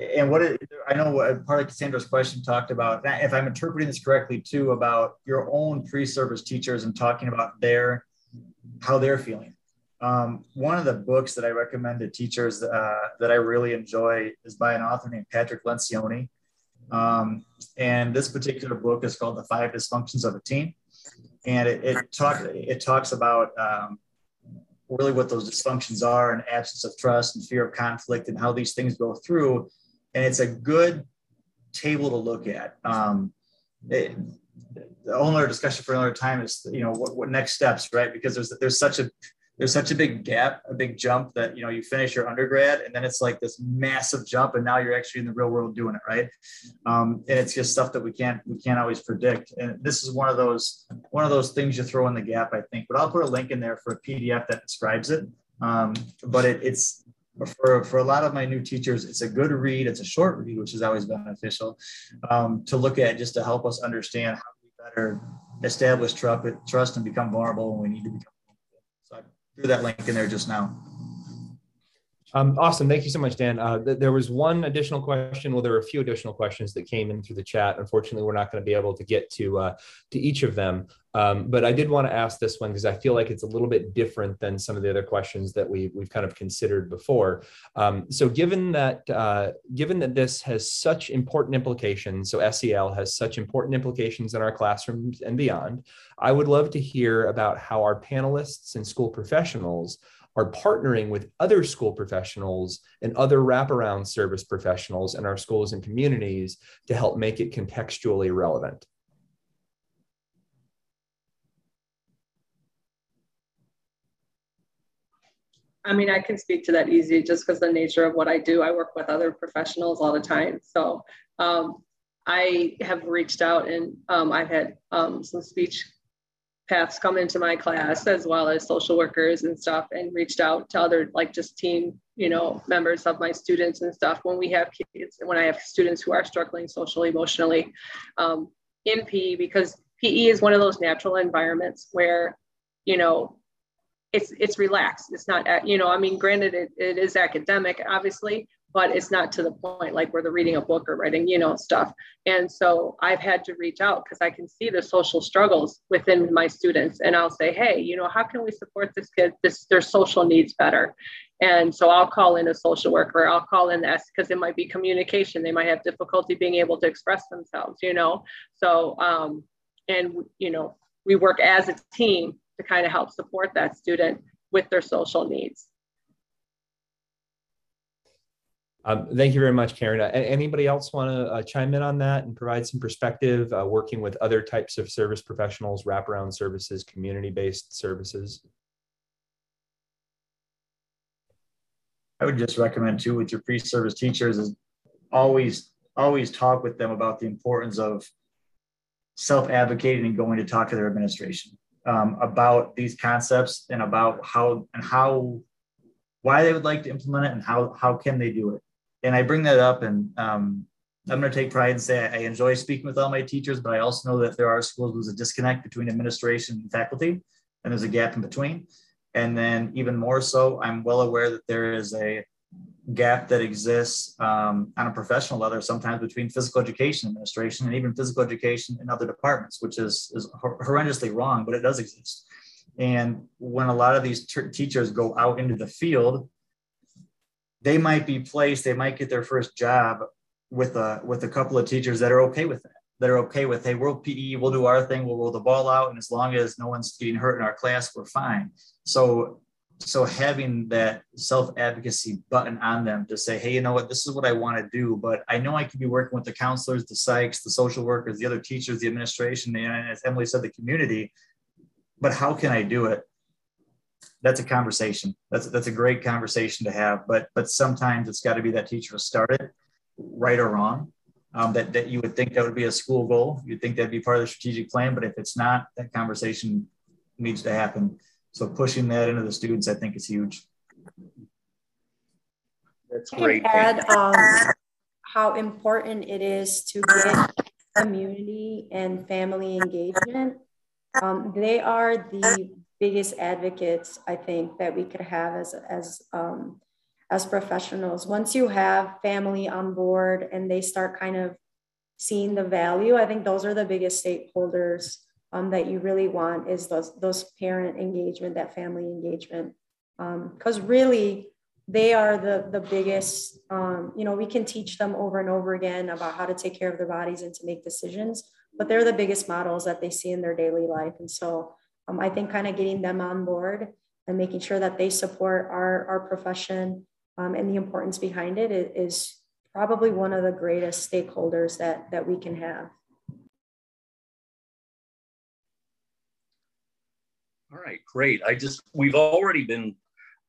S5: and what it, I know what part of Cassandra's question talked about. If I'm interpreting this correctly, too, about your own pre-service teachers and talking about their how they're feeling. Um, one of the books that I recommend to teachers uh, that I really enjoy is by an author named Patrick Lencioni. Um, and this particular book is called The Five Dysfunctions of a Team. And it, it, talk, it talks about um, really what those dysfunctions are and absence of trust and fear of conflict and how these things go through. And it's a good table to look at. Um, it, the only discussion for another time is, you know, what, what next steps, right? Because there's, there's such a there's such a big gap, a big jump that you know you finish your undergrad and then it's like this massive jump, and now you're actually in the real world doing it, right? Um, and it's just stuff that we can't we can't always predict. And this is one of those one of those things you throw in the gap, I think. But I'll put a link in there for a PDF that describes it. Um, but it, it's for, for a lot of my new teachers, it's a good read. It's a short read, which is always beneficial um, to look at just to help us understand how we better establish trust and become vulnerable when we need to become threw that link in there just now.
S2: Um, awesome. Thank you so much, Dan. Uh, th- there was one additional question. Well, there were a few additional questions that came in through the chat. Unfortunately, we're not going to be able to get to uh, to each of them. Um, but I did want to ask this one because I feel like it's a little bit different than some of the other questions that we, we've kind of considered before. Um, so given that uh, given that this has such important implications, so SEL has such important implications in our classrooms and beyond, I would love to hear about how our panelists and school professionals are partnering with other school professionals and other wraparound service professionals in our schools and communities to help make it contextually relevant.
S4: I mean, I can speak to that easy just because the nature of what I do. I work with other professionals all the time. So um, I have reached out and um, I've had um, some speech paths come into my class as well as social workers and stuff and reached out to other like just team you know members of my students and stuff. When we have kids when i have students who are struggling socially emotionally um, in pe because pe is one of those natural environments where you know it's it's relaxed. It's not you know i mean granted it, it is academic obviously but it's not to the point like where they're reading a book or writing, you know, stuff. And so I've had to reach out because I can see the social struggles within my students. And I'll say, hey, you know, how can we support this kid, this their social needs better? And so I'll call in a social worker, I'll call in this because it might be communication. They might have difficulty being able to express themselves, you know. So um, and you know, we work as a team to kind of help support that student with their social needs.
S2: Um, thank you very much, Karen. Uh, anybody else want to uh, chime in on that and provide some perspective, uh, working with other types of service professionals, wraparound services, community-based services?
S5: I would just recommend too with your pre-service teachers is always always talk with them about the importance of self-advocating and going to talk to their administration um, about these concepts and about how and how why they would like to implement it and how how can they do it and I bring that up, and um, I'm going to take pride and say I enjoy speaking with all my teachers, but I also know that there are schools where there's a disconnect between administration and faculty, and there's a gap in between. And then even more so, I'm well aware that there is a gap that exists um, on a professional level sometimes between physical education administration and even physical education in other departments, which is, is horrendously wrong, but it does exist. And when a lot of these teachers go out into the field they might be placed, they might get their first job with a with a couple of teachers that are okay with that. That are okay with, hey, we'll PE, we'll do our thing, we'll roll the ball out, and as long as no one's getting hurt in our class, we're fine. So so having that self advocacy button on them to say, hey, you know what, this is what I want to do, but I know I could be working with the counselors, the psychs, the social workers, the other teachers, the administration, and as Emily said, the community. but how can I do it? That's a conversation. That's that's a great conversation to have. But but sometimes it's got to be that teacher to start it, right or wrong. Um, that that you would think that would be a school goal. You'd think that'd be part of the strategic plan. But if it's not, that conversation needs to happen. So pushing that into the students, I think, is huge.
S3: That's great.
S7: add um, how important it is to get community and family engagement. Um, they are the biggest advocates, I think, that we could have as, as, um, as professionals. Once you have family on board and they start kind of seeing the value, I think those are the biggest stakeholders um, that you really want is those, those parent engagement, that family engagement. Because um, really, they are the the biggest um, you know we can teach them over and over again about how to take care of their bodies and to make decisions but they're the biggest models that they see in their daily life and so um, i think kind of getting them on board and making sure that they support our our profession um, and the importance behind it is probably one of the greatest stakeholders that that we can have.
S3: All right great. I just we've already been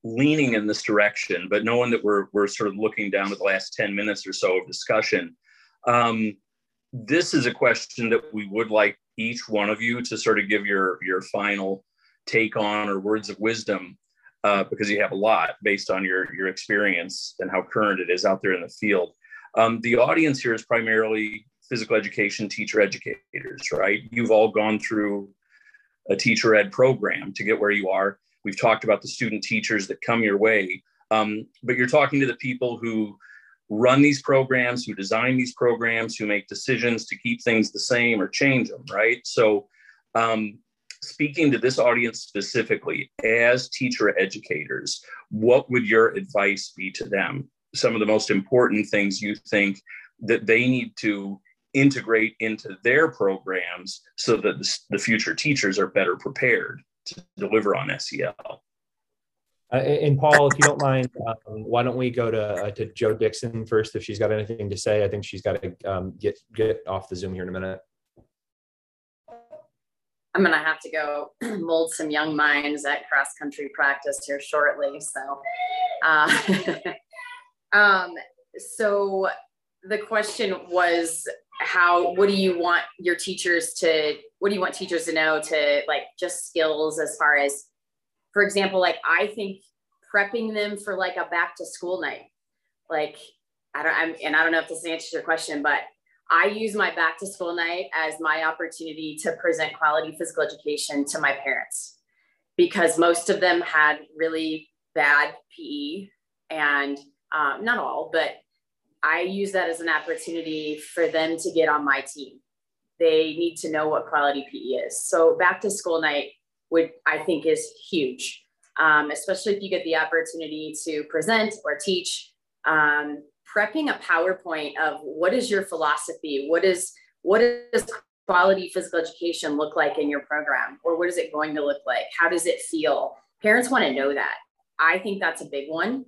S3: leaning in this direction, but knowing that we're, we're sort of looking down at the last 10 minutes or so of discussion, um, this is a question that we would like each one of you to sort of give your, your final take on or words of wisdom, uh, because you have a lot based on your, your experience and how current it is out there in the field. Um, the audience here is primarily physical education teacher educators, right? You've all gone through a teacher ed program to get where you are. We've talked about the student teachers that come your way, um, but you're talking to the people who run these programs, who design these programs, who make decisions to keep things the same or change them, right? So, um, speaking to this audience specifically, as teacher educators, what would your advice be to them? Some of the most important things you think that they need to integrate into their programs so that the, future teachers are better prepared to deliver on SEL.
S2: Uh, and Paul, if you don't mind, um, why don't we go to uh, to Joe Dixon first if she's got anything to say? I think she's got to um, get get off the Zoom here in a minute.
S6: I'm gonna have to go *clears throat* mold some young minds at cross country practice here shortly. So, uh, *laughs* um, so the question was how what do you want your teachers to what do you want teachers to know to like just skills as far as for example like i think prepping them for like a back to school night like i don't I'm, and i don't know if this answers your question but i use my back to school night as my opportunity to present quality physical education to my parents because most of them had really bad pe and um, not all but I use that as an opportunity for them to get on my team. They need to know what quality PE is. So back to school night would I think is huge, um, especially if you get the opportunity to present or teach. Um, prepping a PowerPoint of what is your philosophy? What is what does quality physical education look like in your program, or what is it going to look like? How does it feel? Parents want to know that. I think that's a big one.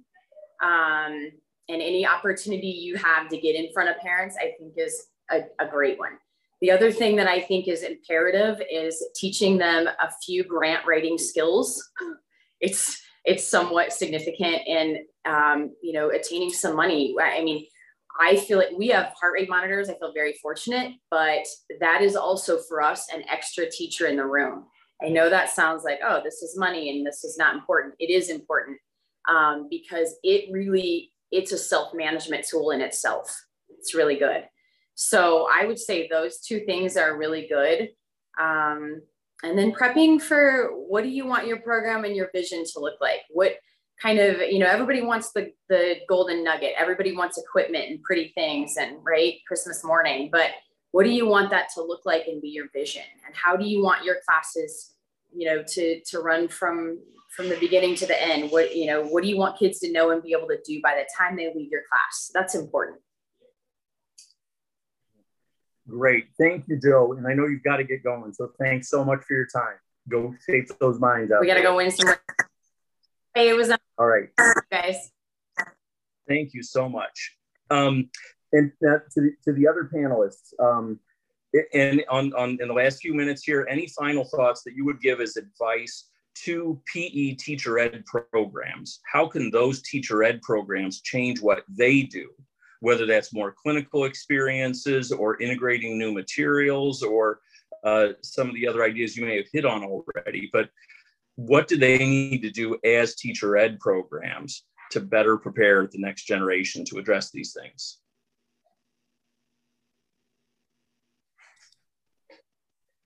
S6: Um, and any opportunity you have to get in front of parents, I think is a, a great one. The other thing that I think is imperative is teaching them a few grant writing skills. It's it's somewhat significant in um, you know attaining some money. I mean, I feel like we have heart rate monitors. I feel very fortunate, but that is also for us an extra teacher in the room. I know that sounds like oh, this is money and this is not important. It is important um, because it really it's a self management tool in itself. It's really good. So I would say those two things are really good. Um, and then prepping for what do you want your program and your vision to look like? What kind of, you know, everybody wants the, the golden nugget. Everybody wants equipment and pretty things and right Christmas morning, but what do you want that to look like and be your vision? And how do you want your classes, you know, to, to run from from the beginning to the end what you know what do you want kids to know and be able to do by the time they leave your class that's important
S3: great. Thank you joe. And i know you've got to get going so thanks so much for your time. Go shape those minds out
S6: we got to go win some hey it was
S3: all right.
S6: guys.
S3: Thank you so much. Um and uh, to, the, to the other panelists um and on, on in the last few minutes here, any final thoughts that you would give as advice to PE teacher ed programs? How can those teacher ed programs change what they do? Whether that's more clinical experiences or integrating new materials or uh, some of the other ideas you may have hit on already. But what do they need to do as teacher ed programs to better prepare the next generation to address these things?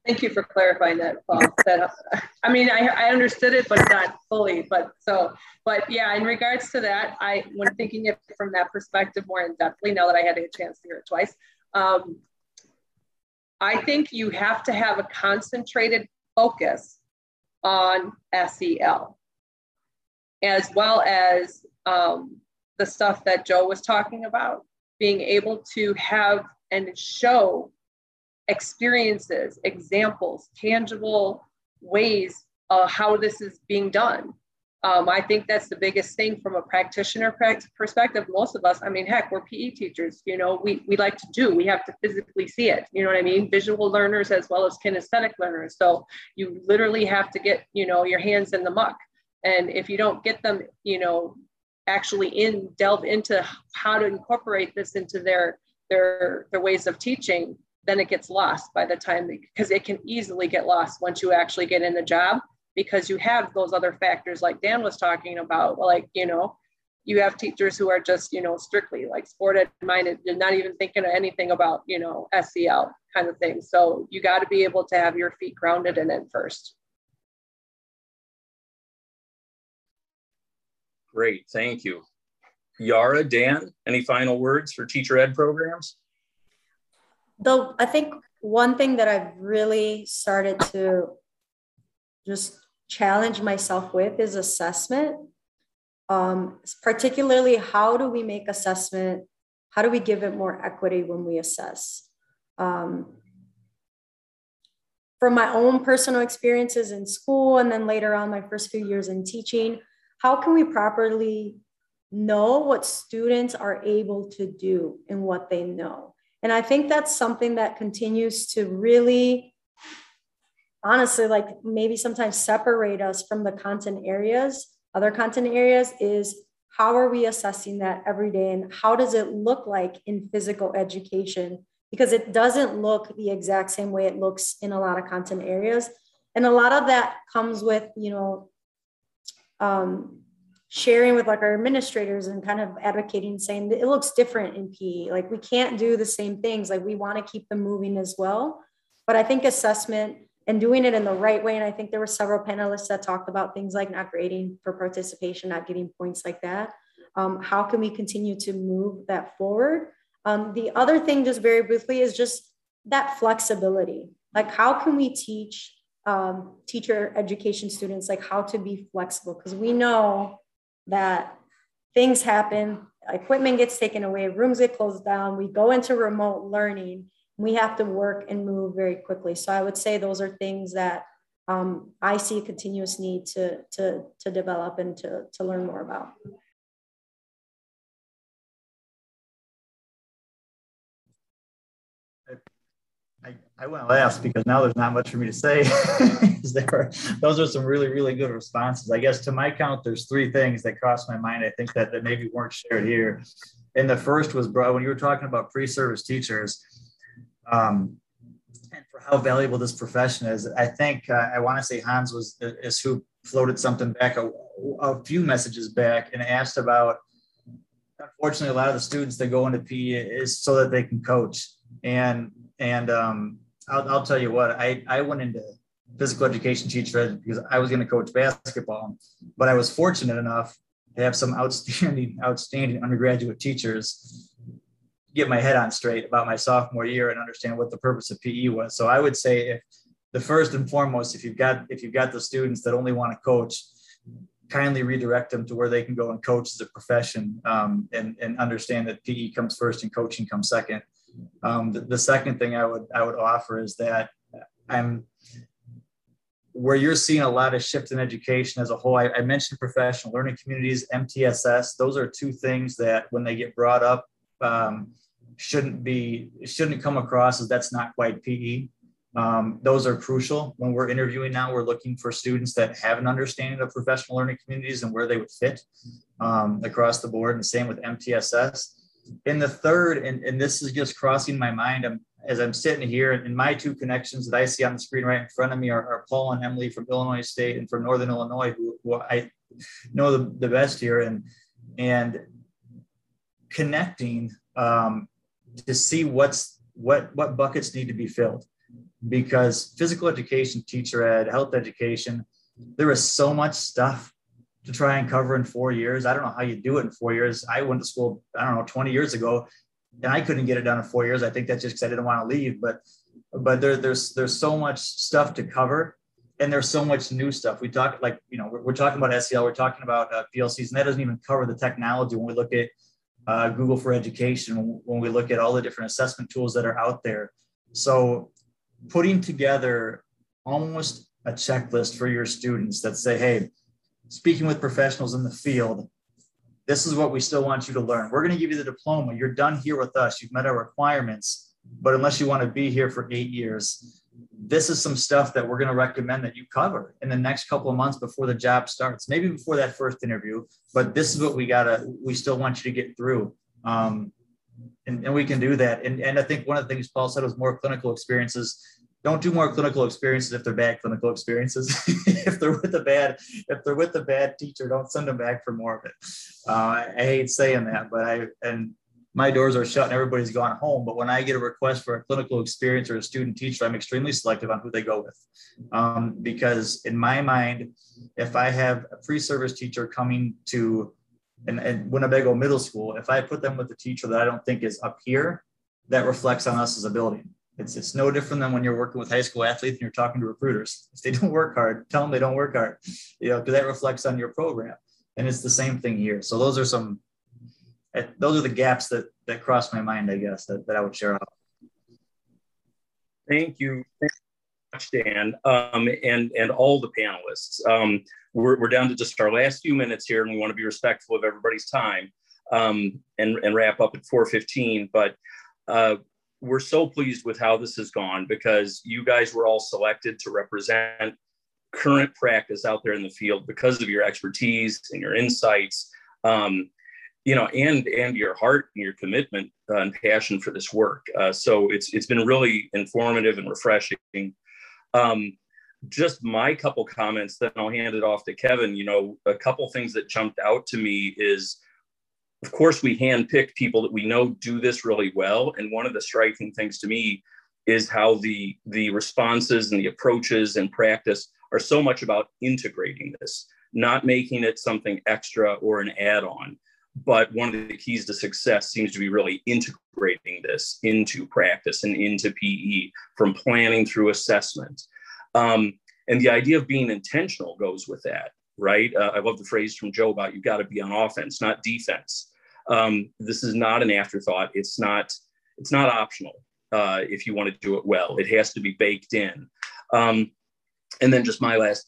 S4: Thank you for clarifying that, Paul. That, I mean, I, I understood it, but not fully. But so, but yeah, in regards to that, I, when thinking it from that perspective more in depthly, now that I had a chance to hear it twice, um, I think you have to have a concentrated focus on SEL, as well as um, the stuff that Joe was talking about, being able to have and show experiences, examples, tangible ways of how this is being done. Um, I think that's the biggest thing from a practitioner perspective. Most of us, I mean, heck, we're PE teachers. You know, we, we like to do, we have to physically see it. You know what I mean? Visual learners as well as kinesthetic learners. So you literally have to get, you know, your hands in the muck. And if you don't get them, you know, actually in delve into how to incorporate this into their their their ways of teaching, then it gets lost by the time because it can easily get lost once you actually get in the job because you have those other factors like Dan was talking about like you know you have teachers who are just you know strictly like sport ed minded they're not even thinking of anything about you know SEL kind of thing. So you got to be able to have your feet grounded in it first.
S3: Great thank you. Yara Dan any final words for teacher ed programs
S7: though I think one thing that I've really started to just challenge myself with is assessment. Um, particularly, how do we make assessment? How do we give it more equity when we assess? Um, from my own personal experiences in school, and then later on, my first few years in teaching, how can we properly know what students are able to do and what they know? And I think that's something that continues to really, honestly, like maybe sometimes separate us from the content areas, other content areas is how are we assessing that every day and how does it look like in physical education? Because it doesn't look the exact same way it looks in a lot of content areas. And a lot of that comes with, you know, um, sharing with like our administrators and kind of advocating saying that it looks different in PE. Like we can't do the same things. Like we want to keep them moving as well. But I think assessment and doing it in the right way. And I think there were several panelists that talked about things like not grading for participation, not getting points like that. Um, how can we continue to move that forward? Um, the other thing, just very briefly, is just that flexibility. Like, how can we teach um, teacher education students like how to be flexible? Because we know that things happen, equipment gets taken away, rooms get closed down, we go into remote learning, we have to work and move very quickly. So I would say those are things that um, I see a continuous need to, to, to develop and to, to learn more about.
S5: I, went last because now there's not much for me to say. *laughs* there those are some really, really good responses. I guess to my count, there's three things that crossed my mind. I think that, that maybe weren't shared here. And the first was, bro, when you were talking about pre-service teachers, um, and for how valuable this profession is, I think uh, I want to say Hans was is who floated something back a, a few messages back and asked about. Unfortunately, a lot of the students that go into PE is so that they can coach, and and um, I'll, I'll tell you what, I, I went into physical education teacher because I was going to coach basketball, but I was fortunate enough to have some outstanding, *laughs* outstanding undergraduate teachers get my head on straight about my sophomore year and understand what the purpose of PE was. So I would say if the first and foremost, if you've got if you've got the students that only want to coach, kindly redirect them to where they can go and coach as a profession um, and, and understand that PE comes first and coaching comes second. Um, the, the, second thing I would I would offer is that I'm where you're seeing a lot of shift in education as a whole. I, I mentioned professional learning communities, MTSS. Those are two things that when they get brought up, um, shouldn't be shouldn't come across as that's not quite PE. Um, those are crucial when we're interviewing now. We're looking for students that have an understanding of professional learning communities and where they would fit um, across the board. And same with MTSS. In the third, and, and this is just crossing my mind I'm, as I'm sitting here, and my two connections that I see on the screen right in front of me are, are Paul and Emily from Illinois State and from Northern Illinois, who, who I know the, the best here. And, and connecting um, to see what's what what buckets need to be filled because physical education teacher ed health education there is so much stuff to try and cover in four years. I don't know how you do it in four years. I went to school i don't know 20 years ago and i couldn't get it done in four years. I think that's just because i didn't want to leave but but there, there's there's so much stuff to cover and there's so much new stuff. We talk like you know we're, we're talking about sel we're talking about uh, plcs and that doesn't even cover the technology when we look at uh, Google for Education when we look at all the different assessment tools that are out there. So putting together almost a checklist for your students that say, hey, speaking with professionals in the field, this is what we still want you to learn. We're going to give you the diploma. You're done here with us. You've met our requirements. But unless you want to be here for eight years, this is some stuff that we're going to recommend that you cover in the next couple of months before the job starts maybe before that first interview but this is what we gotta we still want you to get through um, and, and we can do that and, and i think one of the things paul said was more clinical experiences don't do more clinical experiences if they're bad clinical experiences *laughs* if they're with a bad if they're with a bad teacher don't send them back for more of it uh, i hate saying that but i and my doors are shut and everybody's gone home. But when I get a request for a clinical experience or a student teacher, I'm extremely selective on who they go with. Um, because in my mind, if I have a pre-service teacher coming to an, an Winnebago Middle School, if I put them with a teacher that I don't think is up here, that reflects on us as a building. It's, it's no different than when you're working with high school athletes and you're talking to recruiters. *laughs* If they don't work hard, tell them they don't work hard, you know, because that reflects on your program. And it's the same thing here. So those are some those are the gaps that that cross my mind, I guess, that, that I would share.
S3: Thank you. Dan, um, and, and all the panelists. Um, we're, we're down to just our last few minutes here, and we want to be respectful of everybody's time um, and, and wrap up at 4.15. But uh, we're so pleased with how this has gone because you guys were all selected to represent current practice out there in the field because of your expertise and your insights. Um, you know, and and your heart and your commitment uh, and passion for this work. Uh, so it's it's been really informative and refreshing. Um, just my couple comments, then I'll hand it off to Kevin. You know, a couple things that jumped out to me is, of course, we handpick people that we know do this really well, and one of the striking things to me is how the the responses and the approaches and practice are so much about integrating this, not making it something extra or an add-on but one of the keys to success seems to be really integrating this into practice and into PE from planning through assessment. Um, and the idea of being intentional goes with that, right? Uh, I love the phrase from Joe about you've got to be on offense, not defense. Um, this is not an afterthought. It's not. It's not optional uh, if you want to do it well. It has to be baked in. Um, and then just my last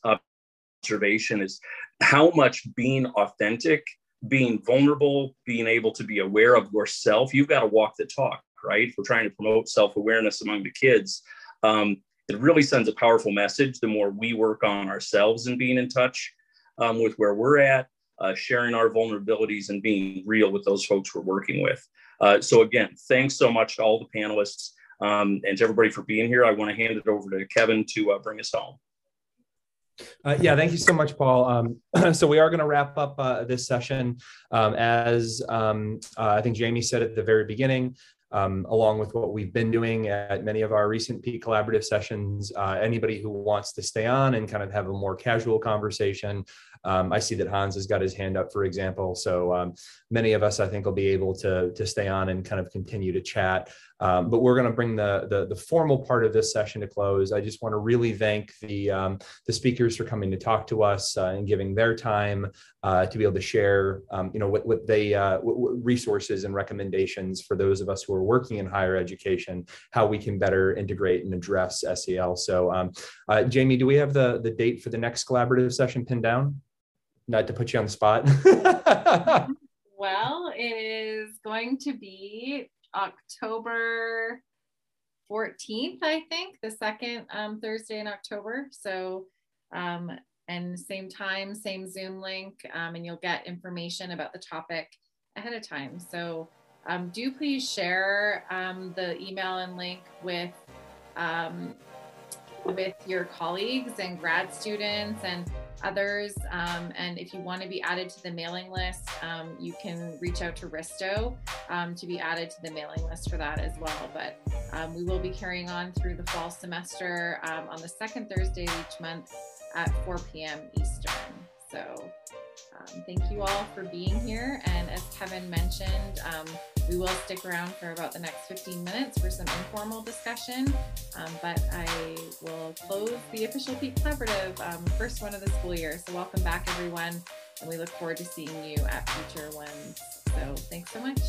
S3: observation is how much being authentic being vulnerable, being able to be aware of yourself, you've got to walk the talk, right? If we're trying to promote self awareness among the kids, um, it really sends a powerful message the more we work on ourselves and being in touch um, with where we're at, uh, sharing our vulnerabilities and being real with those folks we're working with. Uh, so, again, thanks so much to all the panelists um, and to everybody for being here. I want to hand it over to Kevin to uh, bring us home.
S2: Uh, yeah, thank you so much, Paul. Um, *clears throat* so we are going to wrap up uh, this session. Um, as um, uh, I think Jamie said at the very beginning, um, along with what we've been doing at many of our recent PETE Collaborative sessions. Uh, anybody who wants to stay on and kind of have a more casual conversation, um, I see that Hans has got his hand up, for example. So um, many of us, I think, will be able to, to stay on and kind of continue to chat. Um, but we're going to bring the, the, the formal part of this session to close. I just want to really thank the um, the speakers for coming to talk to us uh, and giving their time uh, to be able to share, um, you know, what what they uh, what resources and recommendations for those of us who are working in higher education, how we can better integrate and address SEL. So, um, uh, Jamie, do we have the the date for the next collaborative session pinned down? Not to put you on the spot. *laughs*
S1: well, it is going to be October 14th, I think, the second um, Thursday in October. So, um, and same time, same Zoom link, um, and you'll get information about the topic ahead of time. So, um, do please share um, the email and link with um, with your colleagues and grad students and others. Um, and if you want to be added to the mailing list, um, you can reach out to Risto um, to be added to the mailing list for that as well. But um, we will be carrying on through the fall semester um, on the second Thursday of each month at 4 p.m. Eastern. So um, thank you all for being here. And as Kevin mentioned, we will stick around for about the next 15 minutes for some informal discussion, um, but I will close the official PETE Collaborative um, first one of the school year. So welcome back everyone, and we look forward to seeing you at future ones. So thanks so much.